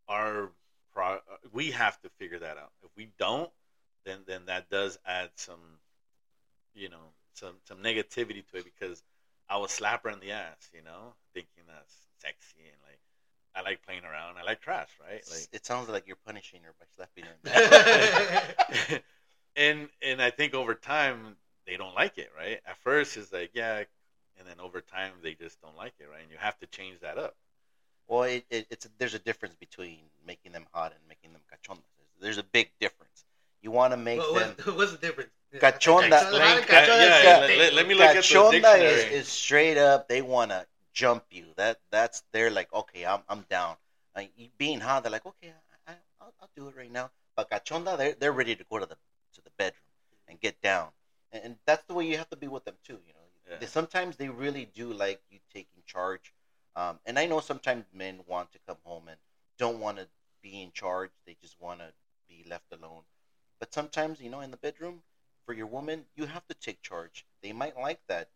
our pro. We have to figure that out. If we don't, then then that does add some, you know, some some negativity to it because I was slap her in the ass, you know, thinking that's sexy and like I like playing around. I like trash, right? Like it sounds like you're punishing her by slapping her. and and I think over time they don't like it, right? At first it's like yeah, and then over time they just don't like it, right? And you have to change that up. Well, it, it, it's a, there's a difference between making them hot and making them cachondas. There's, there's a big difference. You want to make what, them what's the difference? Cachonda- Cachonda- Like, cachonda yeah, yeah, let, let me look at the dictionary. is, is straight up. They want to jump you. That that's they're like, okay, I'm I'm down. Uh, like, being hot, they're like, okay, I, I, I'll, I'll do it right now. But cachonda, they're they're ready to go to the to the bedroom and get down, and, and that's the way you have to be with them too. You know, Yeah. They- sometimes they really do like you taking charge. Um, and I know sometimes men want to come home and don't want to be in charge. They just want to be left alone. But sometimes, you know, in the bedroom, for your woman, you have to take charge. They might like that.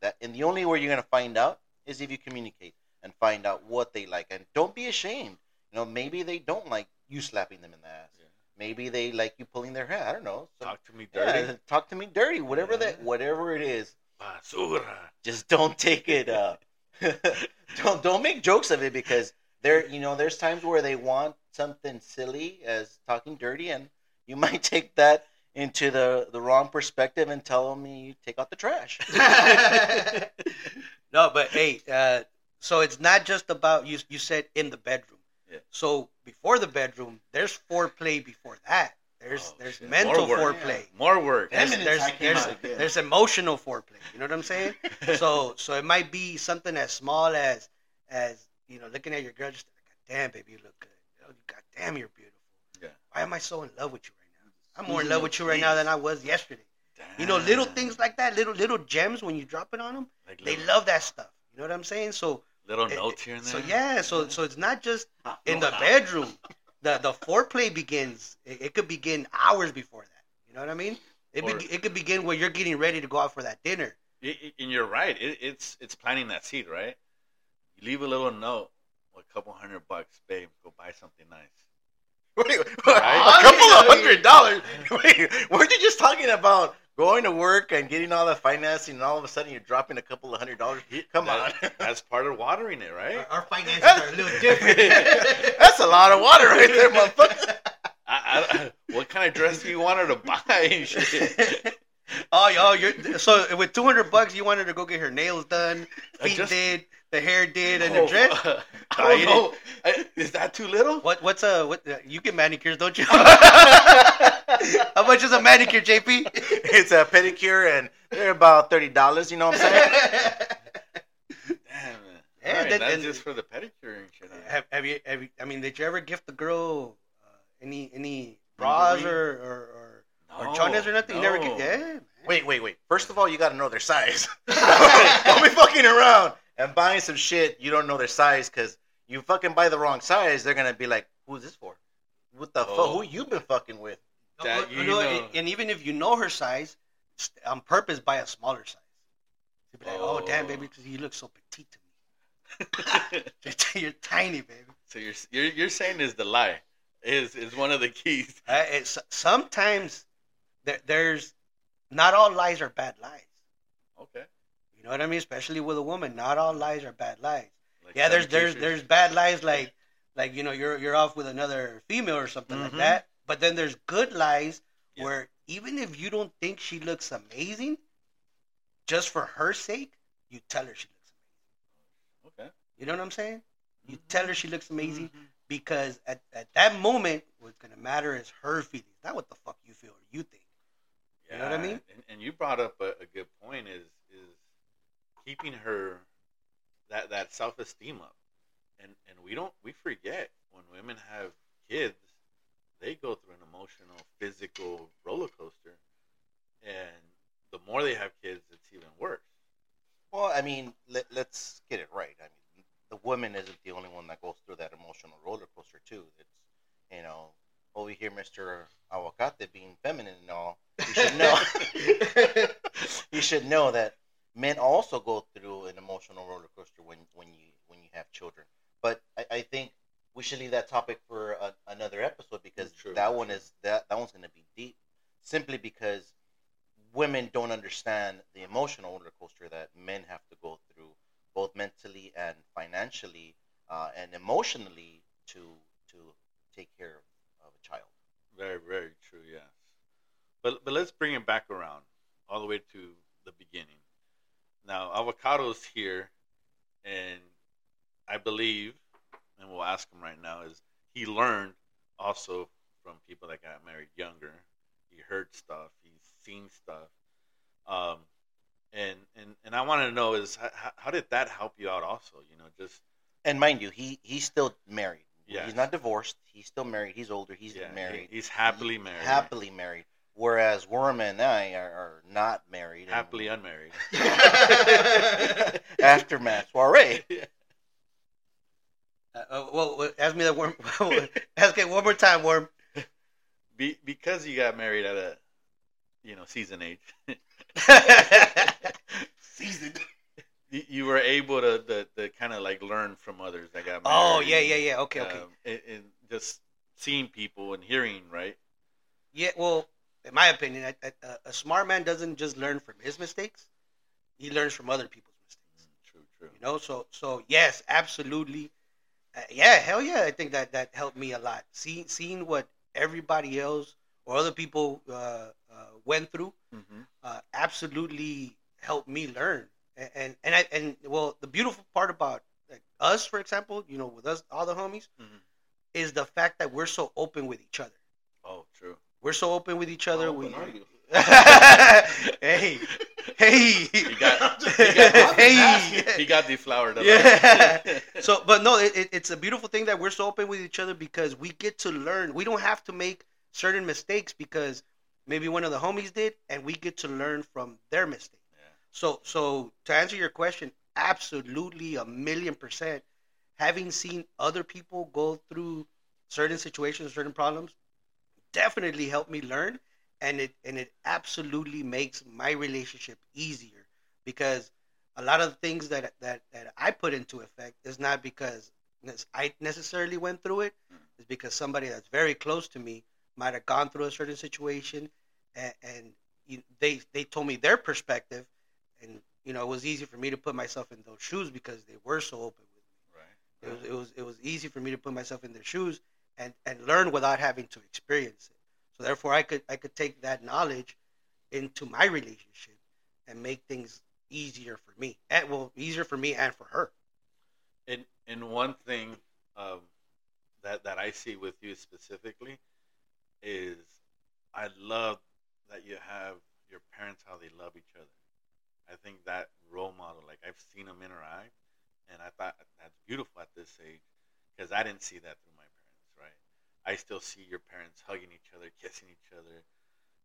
That and the only way you're gonna find out is if you communicate and find out what they like. And don't be ashamed. You know, maybe they don't like you slapping them in the ass. Yeah. Maybe they like you pulling their hair. I don't know. Some- Talk to me dirty. yeah, talk to me dirty. Whatever Yeah. that, whatever it is Basura. just don't take it uh don't don't make jokes of it because there you know there's times where they want something silly as talking dirty and you might take that into the the wrong perspective and tell them you take out the trash no, but hey, uh, so it's not just about you. You said in the bedroom. Yeah. So before the bedroom, there's foreplay. Before that, there's Oh, there's shit. mental More foreplay. More work. There's there's there's, out there's emotional foreplay. You know what I'm saying? so so it might be something as small as as you know looking at your girl just like, God damn baby you look good. Know, God damn you're beautiful. Yeah. Why am I so in love with you right now? I'm more in love with you right now than I was yesterday. Damn. You know, little things like that, little little gems when you drop it on them, Like they little, love that stuff. You know what I'm saying? So little it- notes here and there. so yeah, so so it's not just in the bedroom. The the foreplay begins. It, it could begin hours before that. You know what I mean? It Or- be, it could begin when you're getting ready to go out for that dinner. I- I- and you're right. It, it's it's planting that seed, right? You leave a little note, a couple hundred bucks, babe. Go buy something nice. Wait, Right? a couple of hundred dollars wait weren't you just talking about going to work and getting all the financing and all of a sudden you're dropping a couple of hundred dollars come on that's part of watering it, right? Our, our finances are a little different. that's a lot of water right there motherfucker I, I, what kind of dress do you want her to buy? and oh, yo, you're so with two hundred bucks, you wanted to go get her nails done, feet just- did, the hair did, and Oh, the dress. I don't know. I- Is that too little? What what's a what? uh, You get manicures, don't you? How much is a manicure, JP? it's a pedicure and they're about thirty dollars you know what i'm saying Damn. Yeah, All right, that- that's and- just for the pedicure and shit. have, have you have you? I mean, did you ever gift the girl uh, any any bras or or, or, or No, chones or nothing? You never no. get yeah. man. wait wait wait first of all you got to know their size don't be fucking around and buying some shit you don't know their size because you fucking buy the wrong size they're gonna be like who's this for what the fuck Oh. who you been fucking with That you no, know. and even if you know her size, on purpose buy a smaller size. You'd be like, oh, damn, Oh. baby, because you look so petite to me. You're tiny, baby. so you're, you're you're saying is the lie is is one of the keys. Uh, it's, sometimes there, there's not all lies are bad lies. Okay. You know what I mean? Especially with a woman, not all lies are bad lies. Like Yeah, there's there's there's bad lies like like you know you're you're off with another female or something like Mhm. that. But then there's good lies Yeah. where even if you don't think she looks amazing, just for her sake, you tell her she looks amazing. okay. You know what I'm saying? You Mhm. tell her she looks amazing Mhm. because at, at that moment, what's gonna matter is her feelings, not what the fuck you feel or you think. You know what I mean? And, and you brought up a, a good point is keeping her that that self esteem up, and and we don't we forget when women have kids, they go through an emotional, physical roller coaster, and the more they have kids, it's even worse. well i mean let, let's get it right. I mean the woman isn't the only one that goes through that emotional roller coaster too. It's you know over here mr aguacate being feminine and all you should know. You should know that men also go through an emotional roller coaster when when you when you have children. But I, I think we should leave that topic for a, another episode because True. that one is that that one's going to be deep, simply because women don't understand the emotional roller coaster that men have to go through, both mentally and financially, uh, and emotionally to to take care of, of a child. Very, very true. Yes, but but let's bring it back around all the way to the beginning. Now, avocado's here, and I believe, and we'll ask him right now, is he learned also from people that got married younger. He heard stuff. He's seen stuff. Um, and and and I wanted to know is how, how did that help you out? Also, you know, just And mind you, he he's still married. Yes. He's not divorced. He's still married. He's older. He's yeah, married. He's happily married. Happily married. Whereas Worm and I are, are not married. and- happily unmarried. Aftermath soiree. Uh, uh, well, well, ask me that worm. ask it one more time, worm. Be, because you got married at a, you know, season age, Seasoned. you, you were able to, the, to kind of like learn from others that got married. Oh yeah, yeah, yeah. Okay, okay. um, and, and just seeing people and hearing, right? Yeah, well, in my opinion, a, a, a smart man doesn't just learn from his mistakes; he learns from other people's mistakes. True, true. You know, so so yes, absolutely, uh, yeah, hell yeah. I think that that helped me a lot. Seeing seeing what everybody else or other people uh, uh, went through, Mm-hmm. uh, absolutely helped me learn. And and and, I, and well, the beautiful part about like, us, for example, you know, with us, all the homies, Mhm. is the fact that we're so open with each other. Oh, true. We're so open with each other. We, open are you? hey, hey, He got, he got, hey. he got deflowered. Yeah. So, but no, it, it, it's a beautiful thing that we're so open with each other because we get to learn. We don't have to make certain mistakes because maybe one of the homies did, and we get to learn from their mistake. Yeah. So, so to answer your question, absolutely a million percent. Having seen other people go through certain situations, certain problems, definitely helped me learn, and it and it absolutely makes my relationship easier because a lot of the things that that that I put into effect is not because I necessarily went through it. Mm. It's because somebody that's very close to me might have gone through a certain situation, and, and you, they they told me their perspective, and you know it was easy for me to put myself in those shoes because they were so open with me. Right. It was it was it was easy for me to put myself in their shoes and and learn without having to experience it. So therefore, I could I could take that knowledge into my relationship and make things easier for me, and well, easier for me and for her. And and one thing um, that that I see with you specifically is I love that you have your parents how they love each other. I think that role model, like I've seen them interact, and I thought that's beautiful at this age because I didn't see that through my? I still see your parents hugging each other, kissing each other.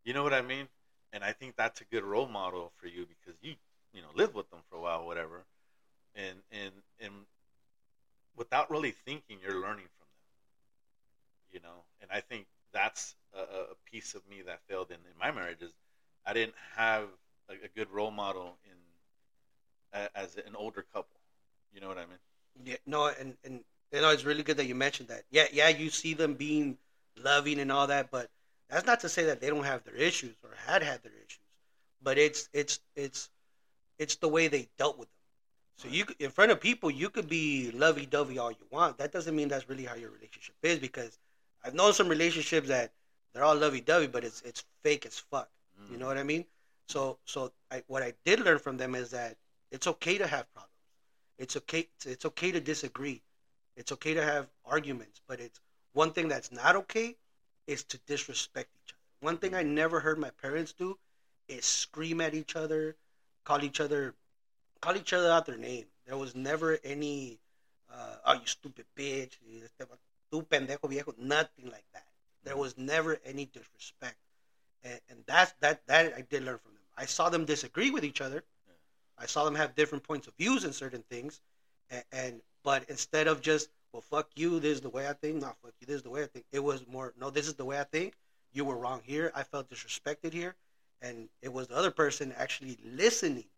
You know what I mean? And I think that's a good role model for you because you you know live with them for a while, whatever, and and and without really thinking, you're learning from them. You know, and I think that's a, a piece of me that failed in, in my marriage is I didn't have a, a good role model in as an older couple. You know what I mean? Yeah, no, and and you know it's really good that you mentioned that. Yeah, yeah, you see them being loving and all that, but that's not to say that they don't have their issues or had had their issues. But it's it's it's it's the way they dealt with them. So you in front of people, you could be lovey dovey all you want. That doesn't mean that's really how your relationship is because I've known some relationships that they're all lovey dovey, but it's it's fake as fuck. You know mm. what I mean? So so I, what I did learn from them is that it's okay to have problems. It's okay. It's, it's okay to disagree. It's okay to have arguments. But it's one thing that's not okay is to disrespect each other. One thing I never heard my parents do is scream at each other, call each other, call each other out their name. There was never any, uh, oh you stupid bitch, tu pendejo viejo, nothing like that. There was never any disrespect, and, and that's that that I did learn from them. I saw them disagree with each other. I saw them have different points of views in certain things, and, and but instead of just well fuck you, this is the way I think, not fuck you, this is the way I think. It was more no, this is the way I think. You were wrong here. I felt disrespected here, and it was the other person actually listening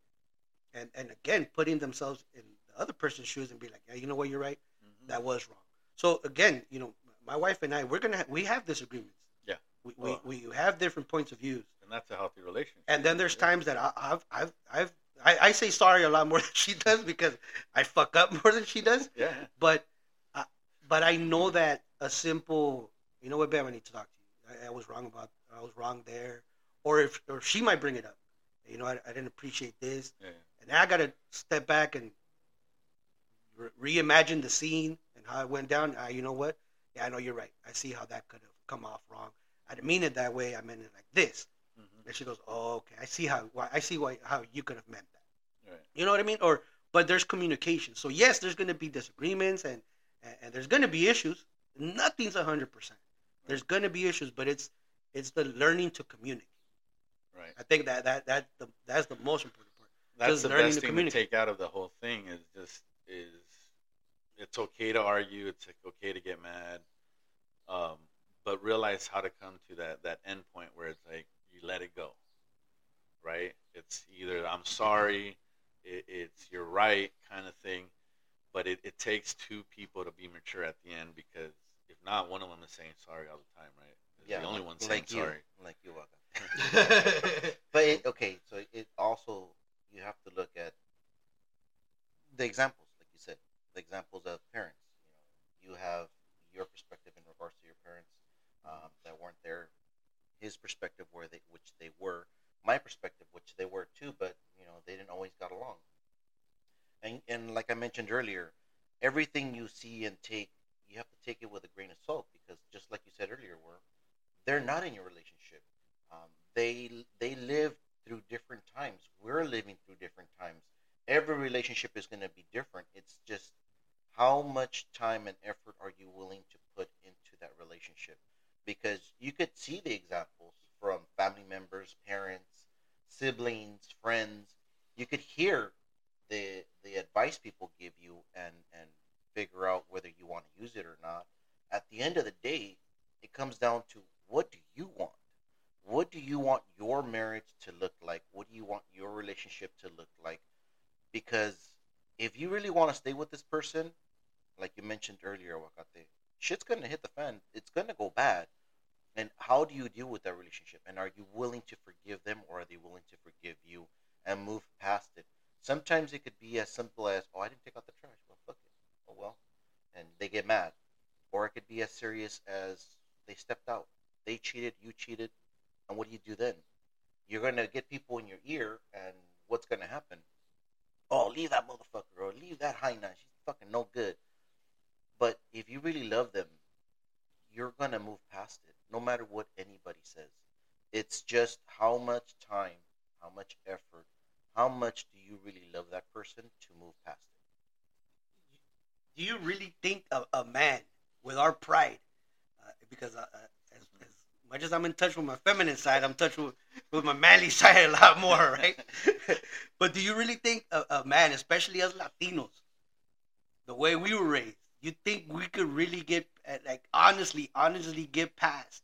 and and again putting themselves in the other person's shoes and be like, yeah, you know what, you're right, Mhm. that was wrong. So again, you know, my wife and I, we're gonna ha- we have disagreements. Yeah. we, Well- we we have different points of views, and that's a healthy relationship. and then there's times that I, I've I've I've I, I say sorry a lot more than she does because I fuck up more than she does. yeah, But, uh, but I know that a simple, you know what, babe, I need to talk to you. I, I was wrong about, I was wrong there, or if, or she might bring it up. You know, I, I didn't appreciate this, yeah, and now I got to step back and re- reimagine the scene and how it went down. Uh, you know what? Yeah, I know you're right. I see how that could have come off wrong. I didn't mean it that way. I meant it like this. Mhm. And she goes, "Oh, okay. I see how. Why, I see why how you could have meant that." Right. You know what I mean? Or but there's communication. So yes, there's going to be disagreements and and, there's going to be issues. Nothing's hundred percent. There's going to be issues, but it's it's the learning to communicate. right. I think that that that the that's the most important part. That's the learning best to thing to communicate. take out of the whole thing is just is it's okay to argue, it's okay to get mad, um, but realize how to come to that that end point where it's like you let it go, right? It's either I'm sorry, it, it's you're right kind of thing, but it, it takes two people to be mature at the end because if not, one of them is saying sorry all the time, right? Is Yeah, the only one saying like you, sorry. like you, Waka. But it, okay, so it also you have to look at the examples, like you said, the examples of parents. You know, you have your perspective in regards to your parents um, that weren't there, his perspective where they, which they were, my perspective, which they were too, but you know they didn't always got along. And and like I mentioned earlier, everything you see and take, you have to take it with a grain of salt because just like you said earlier, where they're not in your relationship. Um, they they live through different times. We're living through different times. Every relationship is going to be different. It's just how much time and effort are you willing to put into that relationship? Because you could see the examples from family members, parents, siblings, friends. You could hear the the advice people give you and and figure out whether you want to use it or not. At the end of the day, it comes down to what do you want? What do you want your marriage to look like? What do you want your relationship to look like? Because if you really want to stay with this person, like you mentioned earlier, Wakate, shit's gonna hit the fan. It's gonna go bad. And how do you deal with that relationship? And are you willing to forgive them or are they willing to forgive you and move past it? Sometimes it could be as simple as, oh, I didn't take out the trash. Well, fuck it. Oh, well. And they get mad. Or it could be as serious as they stepped out. They cheated, you cheated. And what do you do then? You're to get people in your ear, and what's to happen? Oh, leave that motherfucker, or leave that high nine. She's fucking no good. If you really love them, you're going to move past it, no matter what anybody says. It's just how much time, how much effort, how much do you really love that person to move past it? Do you really think a, a man with our pride, uh, because uh, uh, as, as much as I'm in touch with my feminine side, I'm in touch with, with my manly side a lot more, right? but do you really think a, a man, especially as Latinos, the way we were raised, you think we could really get, uh, like, honestly, honestly get past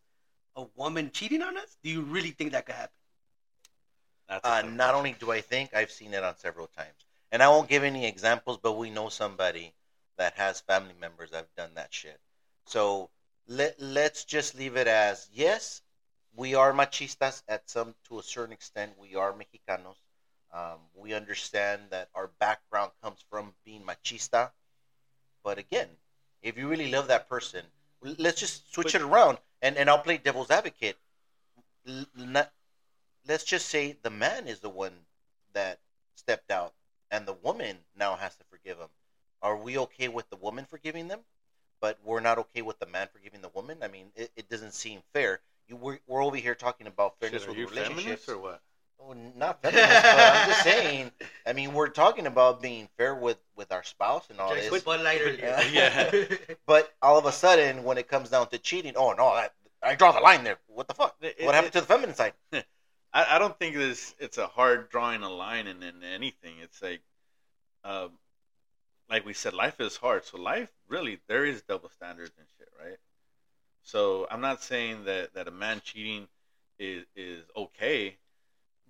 a woman cheating on us? Do you really think that could happen? That's Uh, not one. only do I think, I've seen it on several times. And I won't give any examples, but we know somebody that has family members that have done that shit. So let, let's just leave it as yes, we are machistas at some to a certain extent. We are Mexicanos. Um, we understand that our background comes from being machista. But again, if you really love that person, let's just switch But- it around and, and I'll play devil's advocate. Not, let's just say the man is the one that stepped out and the woman now has to forgive him. Are we okay with the woman forgiving them, but we're not okay with the man forgiving the woman? I mean, it, it doesn't seem fair. You we're, we're over here talking about fairness Shit, are with you relationships. feminist or what? Oh, not feminist, but I'm just saying. I mean, we're talking about being fair with with our spouse and all Drank this. Bud Light earlier. Yeah. But all of a sudden, when it comes down to cheating, oh no, I, I draw the line there. What the fuck? It- what happened it- to the feminine side? I, I don't think this it's a hard drawing a line in, in anything. It's like, um, like we said, life is hard. So life really there is double standards and shit, right? So I'm not saying that that a man cheating is is okay,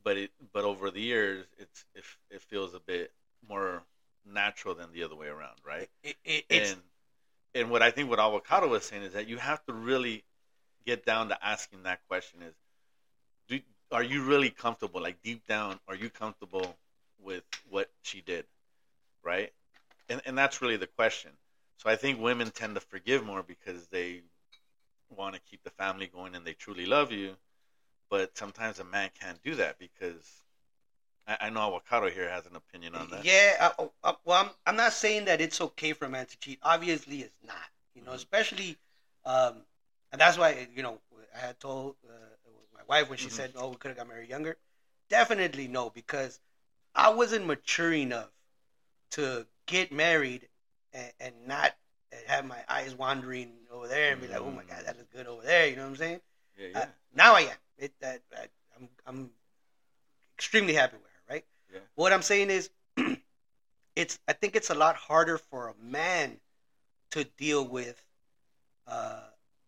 but it but over the years, it's it, it feels a bit more natural than the other way around, right? It, it, and and what I think what avocado was saying is that you have to really get down to asking that question: is do are you really comfortable? Like deep down, are you comfortable with what she did, right? And and that's really the question. So I think women tend to forgive more because they want to keep the family going and they truly love you. But sometimes a man can't do that because I, I know Avocado here has an opinion on that. Yeah, uh, uh, well, I'm, I'm not saying that it's okay for a man to cheat. Obviously, it's not. You know, Mhm. especially, um, and that's why you know I had told uh, my wife when she Mhm. said, "Oh, we could have got married younger." Definitely no, because I wasn't mature enough to get married and, and not have my eyes wandering over there and be like, "Oh my God, that looks good over there." You know what I'm saying? Yeah, Uh, yeah. now I am. It, that I, I'm I'm extremely happy with her. Right. Yeah. What I'm saying is, it's I think it's a lot harder for a man to deal with uh,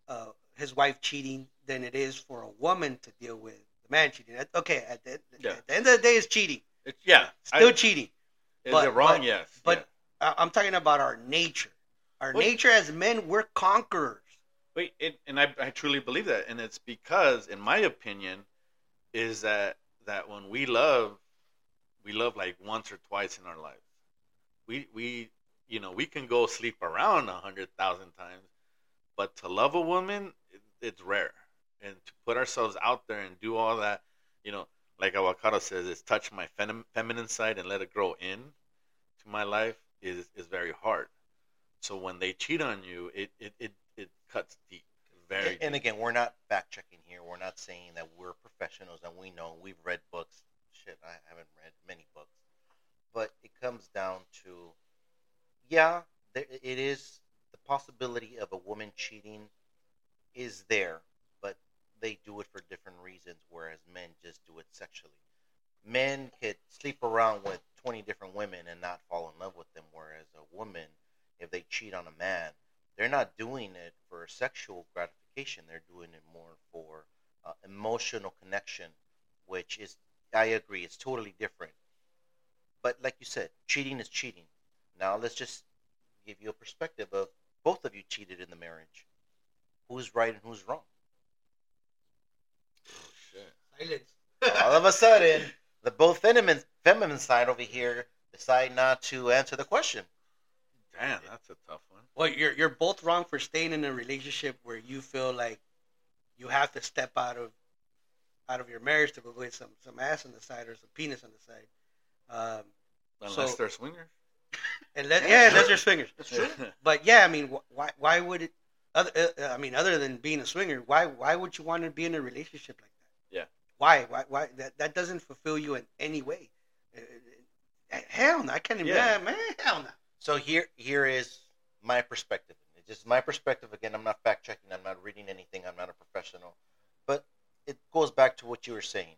uh, his wife cheating than it is for a woman to deal with the man cheating. Okay, at the, Yeah. at the end of the day, it's cheating. It's, yeah. Still I- cheating. Is but- it wrong? but- yes. but- I- I'm talking about our nature. Our nature as men, we're conquerors. Wait, it, and I, I truly believe that, and it's because, in my opinion, is that that when we love, we love like once or twice in our lives. We we you know we can go sleep around a hundred thousand times, but to love a woman, it, it's rare, and to put ourselves out there and do all that, you know, like Avocado says, is touch my fem- feminine side and let it grow in to my life is is very hard. So when they cheat on you, it it, it, it cuts deep, very and deep. again, we're not fact checking here. We're not saying that we're professionals and we know. We've read books. Shit, I haven't read many books, but it comes down to, yeah, there, it is the possibility of a woman cheating is there, but they do it for different reasons, whereas men just do it sexually. Men could sleep around with twenty different women and not fall in love with them, whereas a woman, if they cheat on a man, they're not doing it for sexual gratification. They're doing it more for uh, emotional connection, which is, I agree, it's totally different. But like you said, cheating is cheating. Now let's just give you a perspective of both of you cheated in the marriage. Who's right and who's wrong? Oh, shit. Silence. All of a sudden, the both feminine, feminine side over here decide not to answer the question. Damn, that's a tough one. Well, you're you're both wrong for staying in a relationship where you feel like you have to step out of out of your marriage to go get some some ass on the side or some penis on the side. Um, Unless So- they're swingers. let, yeah, that's your swingers. That's true. But yeah, I mean, wh- why why would it? Other, uh, I mean, other than being a swinger, why why would you want to be in a relationship like that? Yeah. Why why why that that doesn't fulfill you in any way? Uh, uh, hell no, I can't even. Yeah. Man, hell no. So here, here is my perspective. It's just my perspective. Again, I'm not fact checking. I'm not reading anything. I'm not a professional. But it goes back to what you were saying.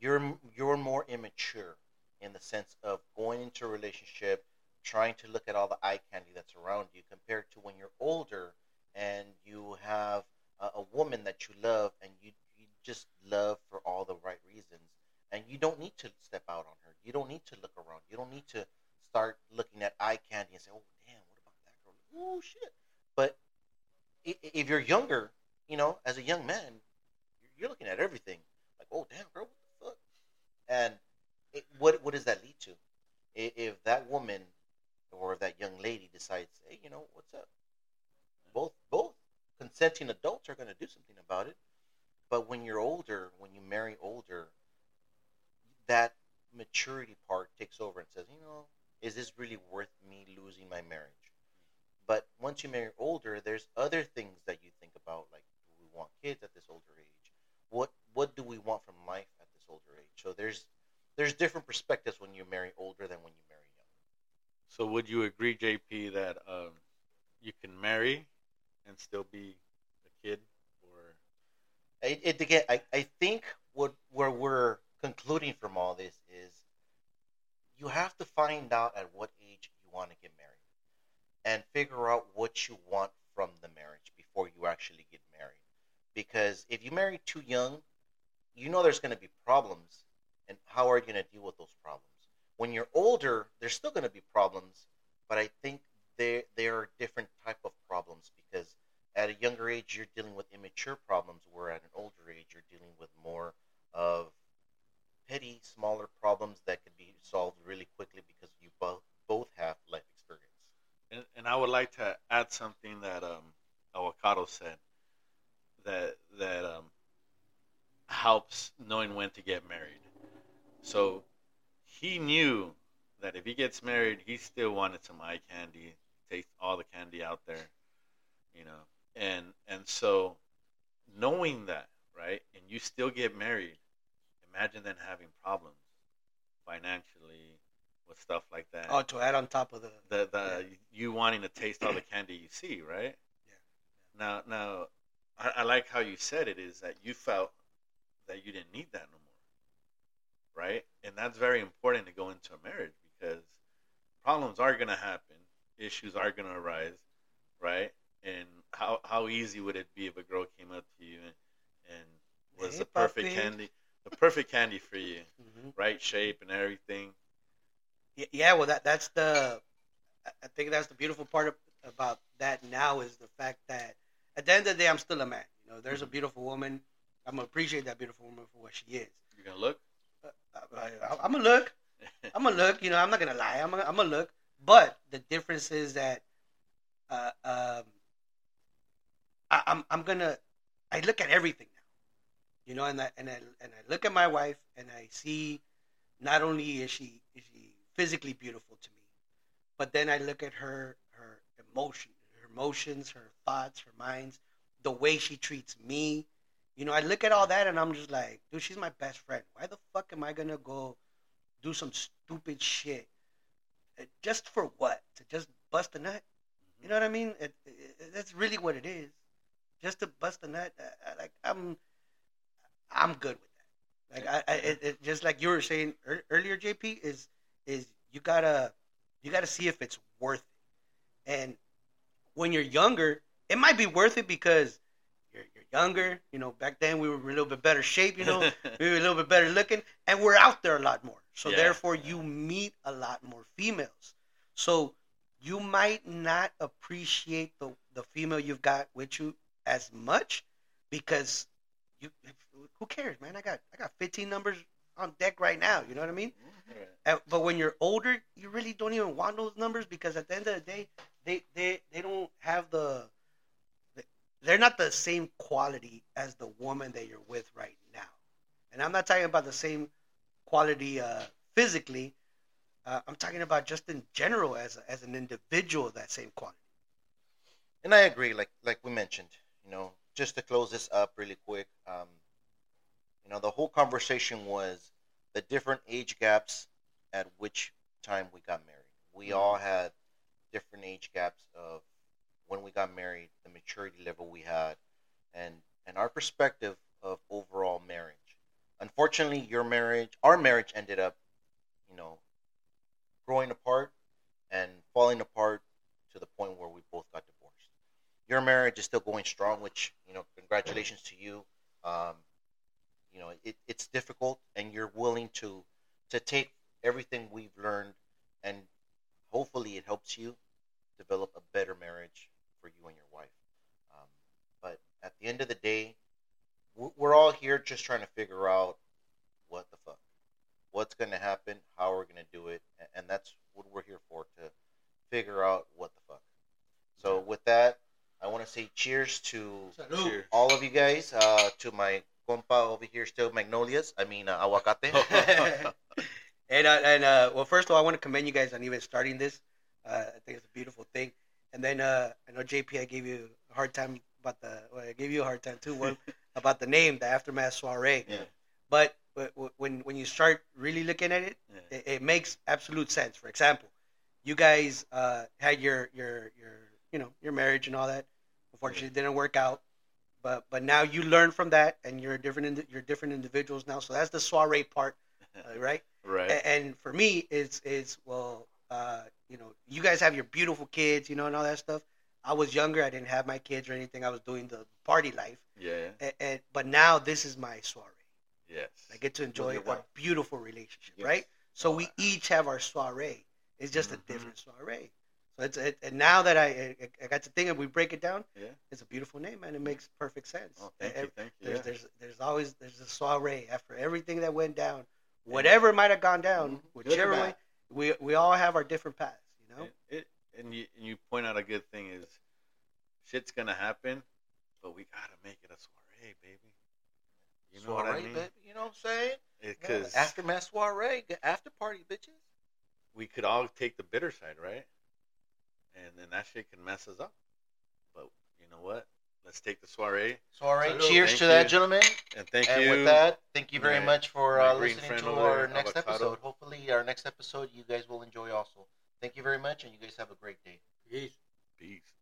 You're you're more immature in the sense of going into a relationship, trying to look at all the eye candy that's around you, compared to when you're older and you have a, a woman that you love and you you just love for all the right reasons, and you don't need to step out on her. You don't need to look around. You don't need to start looking at eye candy and say, "Oh, damn, what about that girl? Oh, shit!" But if you're younger, you know, as a young man, you're- you're looking at everything like, "Oh, damn, girl, what the fuck?" And it, what what does that lead to? If that woman or that young lady decides, "Hey, you know, what's up?" Both both consenting adults are going to do something about it. But when you're older, when you marry older, that maturity part takes over and says, you know, is this really worth me losing my marriage? But once you marry older, there's other things that you think about, like do we want kids at this older age? What what do we want from life at this older age? So there's there's different perspectives when you marry older than when you marry young. So would you agree, JP, that um, you can marry and still be a kid, or It, it again, I, I think what where we're concluding from all this is you have to find out at what age you want to get married and figure out what you want from the marriage before you actually get married. Because if you marry too young, you know there's going to be problems and how are you going to deal with those problems? When you're older, there's still going to be problems, but I think there there are different type of problems because at a younger age you're dealing with immature problems, where at an older age you're dealing with more of petty, smaller problems that could be solved really quickly because you both both have life experience. And, and I would like to add something that um, Avocado said that that um, helps knowing when to get married. So he knew that if he gets married, he still wanted some eye candy, taste all the candy out there, you know. And and so knowing that, right, and you still get married, imagine then having problems financially with stuff like that. Oh, to add on top of the the the you wanting to taste all the candy you see, right? Yeah. Now now I, I like how you said it is that you felt that you didn't need that no more. Right? And that's very important to go into a marriage because problems are gonna happen, issues are gonna arise, right? And how how easy would it be if a girl came up to you and, and was Hey, the perfect papi. candy the perfect candy for you, Mhm. right? Shape and everything. Yeah well that that's the I- think that's the beautiful part of, about that now is the fact that at the end of the day i'm still a man you know? There's a beautiful woman. I'm gonna appreciate that beautiful woman for what she is. You're gonna look. I, I, i'm gonna look. I'm gonna look you know? I'm not gonna lie. I'm gonna, I'm gonna look. But the difference is that uh, um, I, I'm, I'm gonna i look at everything you know and I, and I and i look at my wife and i see not only is she is she physically beautiful to me, but then I look at her her emotion, her emotions, her thoughts, her minds, the way she treats me. You know, I look at all that and I'm just like, dude, she's my best friend. Why the fuck am I gonna go do some stupid shit Uh, just for what? To just bust a nut? You know what I mean? It, it, it- that's really what it is. Just to bust a nut. I, I, like I'm, I'm good with that. Like I, I it, it, just like you were saying ear- earlier, JP is is you gotta you gotta see if it's worth it. And when you're younger, it might be worth it because you're you're younger. You know, back then we were a little bit better shape. You know, we were a little bit better looking, and we're out there a lot more. So Yeah, therefore, you meet a lot more females. So you might not appreciate the the female you've got with you as much because you who cares, man? I got I got 15 numbers on deck right now. You know what I mean? Right. And- but when you're older, you really don't even want those numbers because at the end of the day, they they, they don't have the they're not the same quality as the woman that you're with right now. And I'm not talking about the same quality uh, physically. Uh, I'm talking about just in general as a, as an individual that same quality. And I agree, like like we mentioned, you know, just to close this up really quick, um, you know, the whole conversation was the different age gaps at which time we got married. We all had different age gaps of when we got married, the maturity level we had, and and our perspective of overall marriage. Unfortunately, your marriage, our marriage, ended up, you know, growing apart and falling apart to the point where we both got divorced. Your marriage is still going strong, which you know, congratulations to you. Um, you know, it, it's difficult, and you're willing to to take everything we've learned, and hopefully, it helps you develop a better marriage for you and your wife. Um, but at the end of the day, we're, we're all here just trying to figure out what the fuck, what's going to happen, how we're going to do it, and that's what we're here for to figure out what the fuck. So with that, I want to say cheers to Cheers. all of you guys. Uh, to my compa over here, Steel Magnolias. I mean uh, aguacate. and uh, and uh, well, first of all, I want to commend you guys on even starting this. Uh, I think it's a beautiful thing. And then uh, I know JP, I gave you a hard time about the. Well, I gave you a hard time too, one about the name, the aftermath soiree. Yeah. But but when when you start really looking at it, Yeah. it, it makes absolute sense. For example, you guys uh, had your your your you know your marriage and all that. Unfortunately, it didn't work out. But but now you learn from that, and you're different. You're different individuals now. So that's the soiree part, uh, right? Right. A- and for me it's it's well uh you know you guys have your beautiful kids you know and all that stuff i was younger i didn't have my kids or anything i was doing the party life Yeah. and, and but now this is my soiree Yes. I get to enjoy a wife. beautiful relationship, Yes. right? So Oh, we wow. each have our soiree. It's just Mhm. a different soiree. So it's it, and now that I, I I got to think and we break it down, Yeah. it's a beautiful name and it makes perfect sense. Oh, thank you, thank you. There's, Yeah. there's there's always there's a soiree after everything that went down, whatever might have gone down, Mhm. Whichever way. We we all have our different paths, you know. And, it, and you and you point out a good thing is, shit's gonna happen, but we gotta make it a soiree, baby. You know what I mean? Baby, you know what I'm saying? Because Yeah, aftermath soiree, after party, bitches. we could all take the bitter side, right? And then that shit can mess us up. But you know what? Let's take the soiree. So, all right, Salud. cheers Thank to that, gentlemen. And thank and you. with that, thank you very my- much for uh, listening to our next Avocado. episode. Hopefully, our next episode you guys will enjoy also. Thank you very much, and you guys have a great day. Peace. Peace.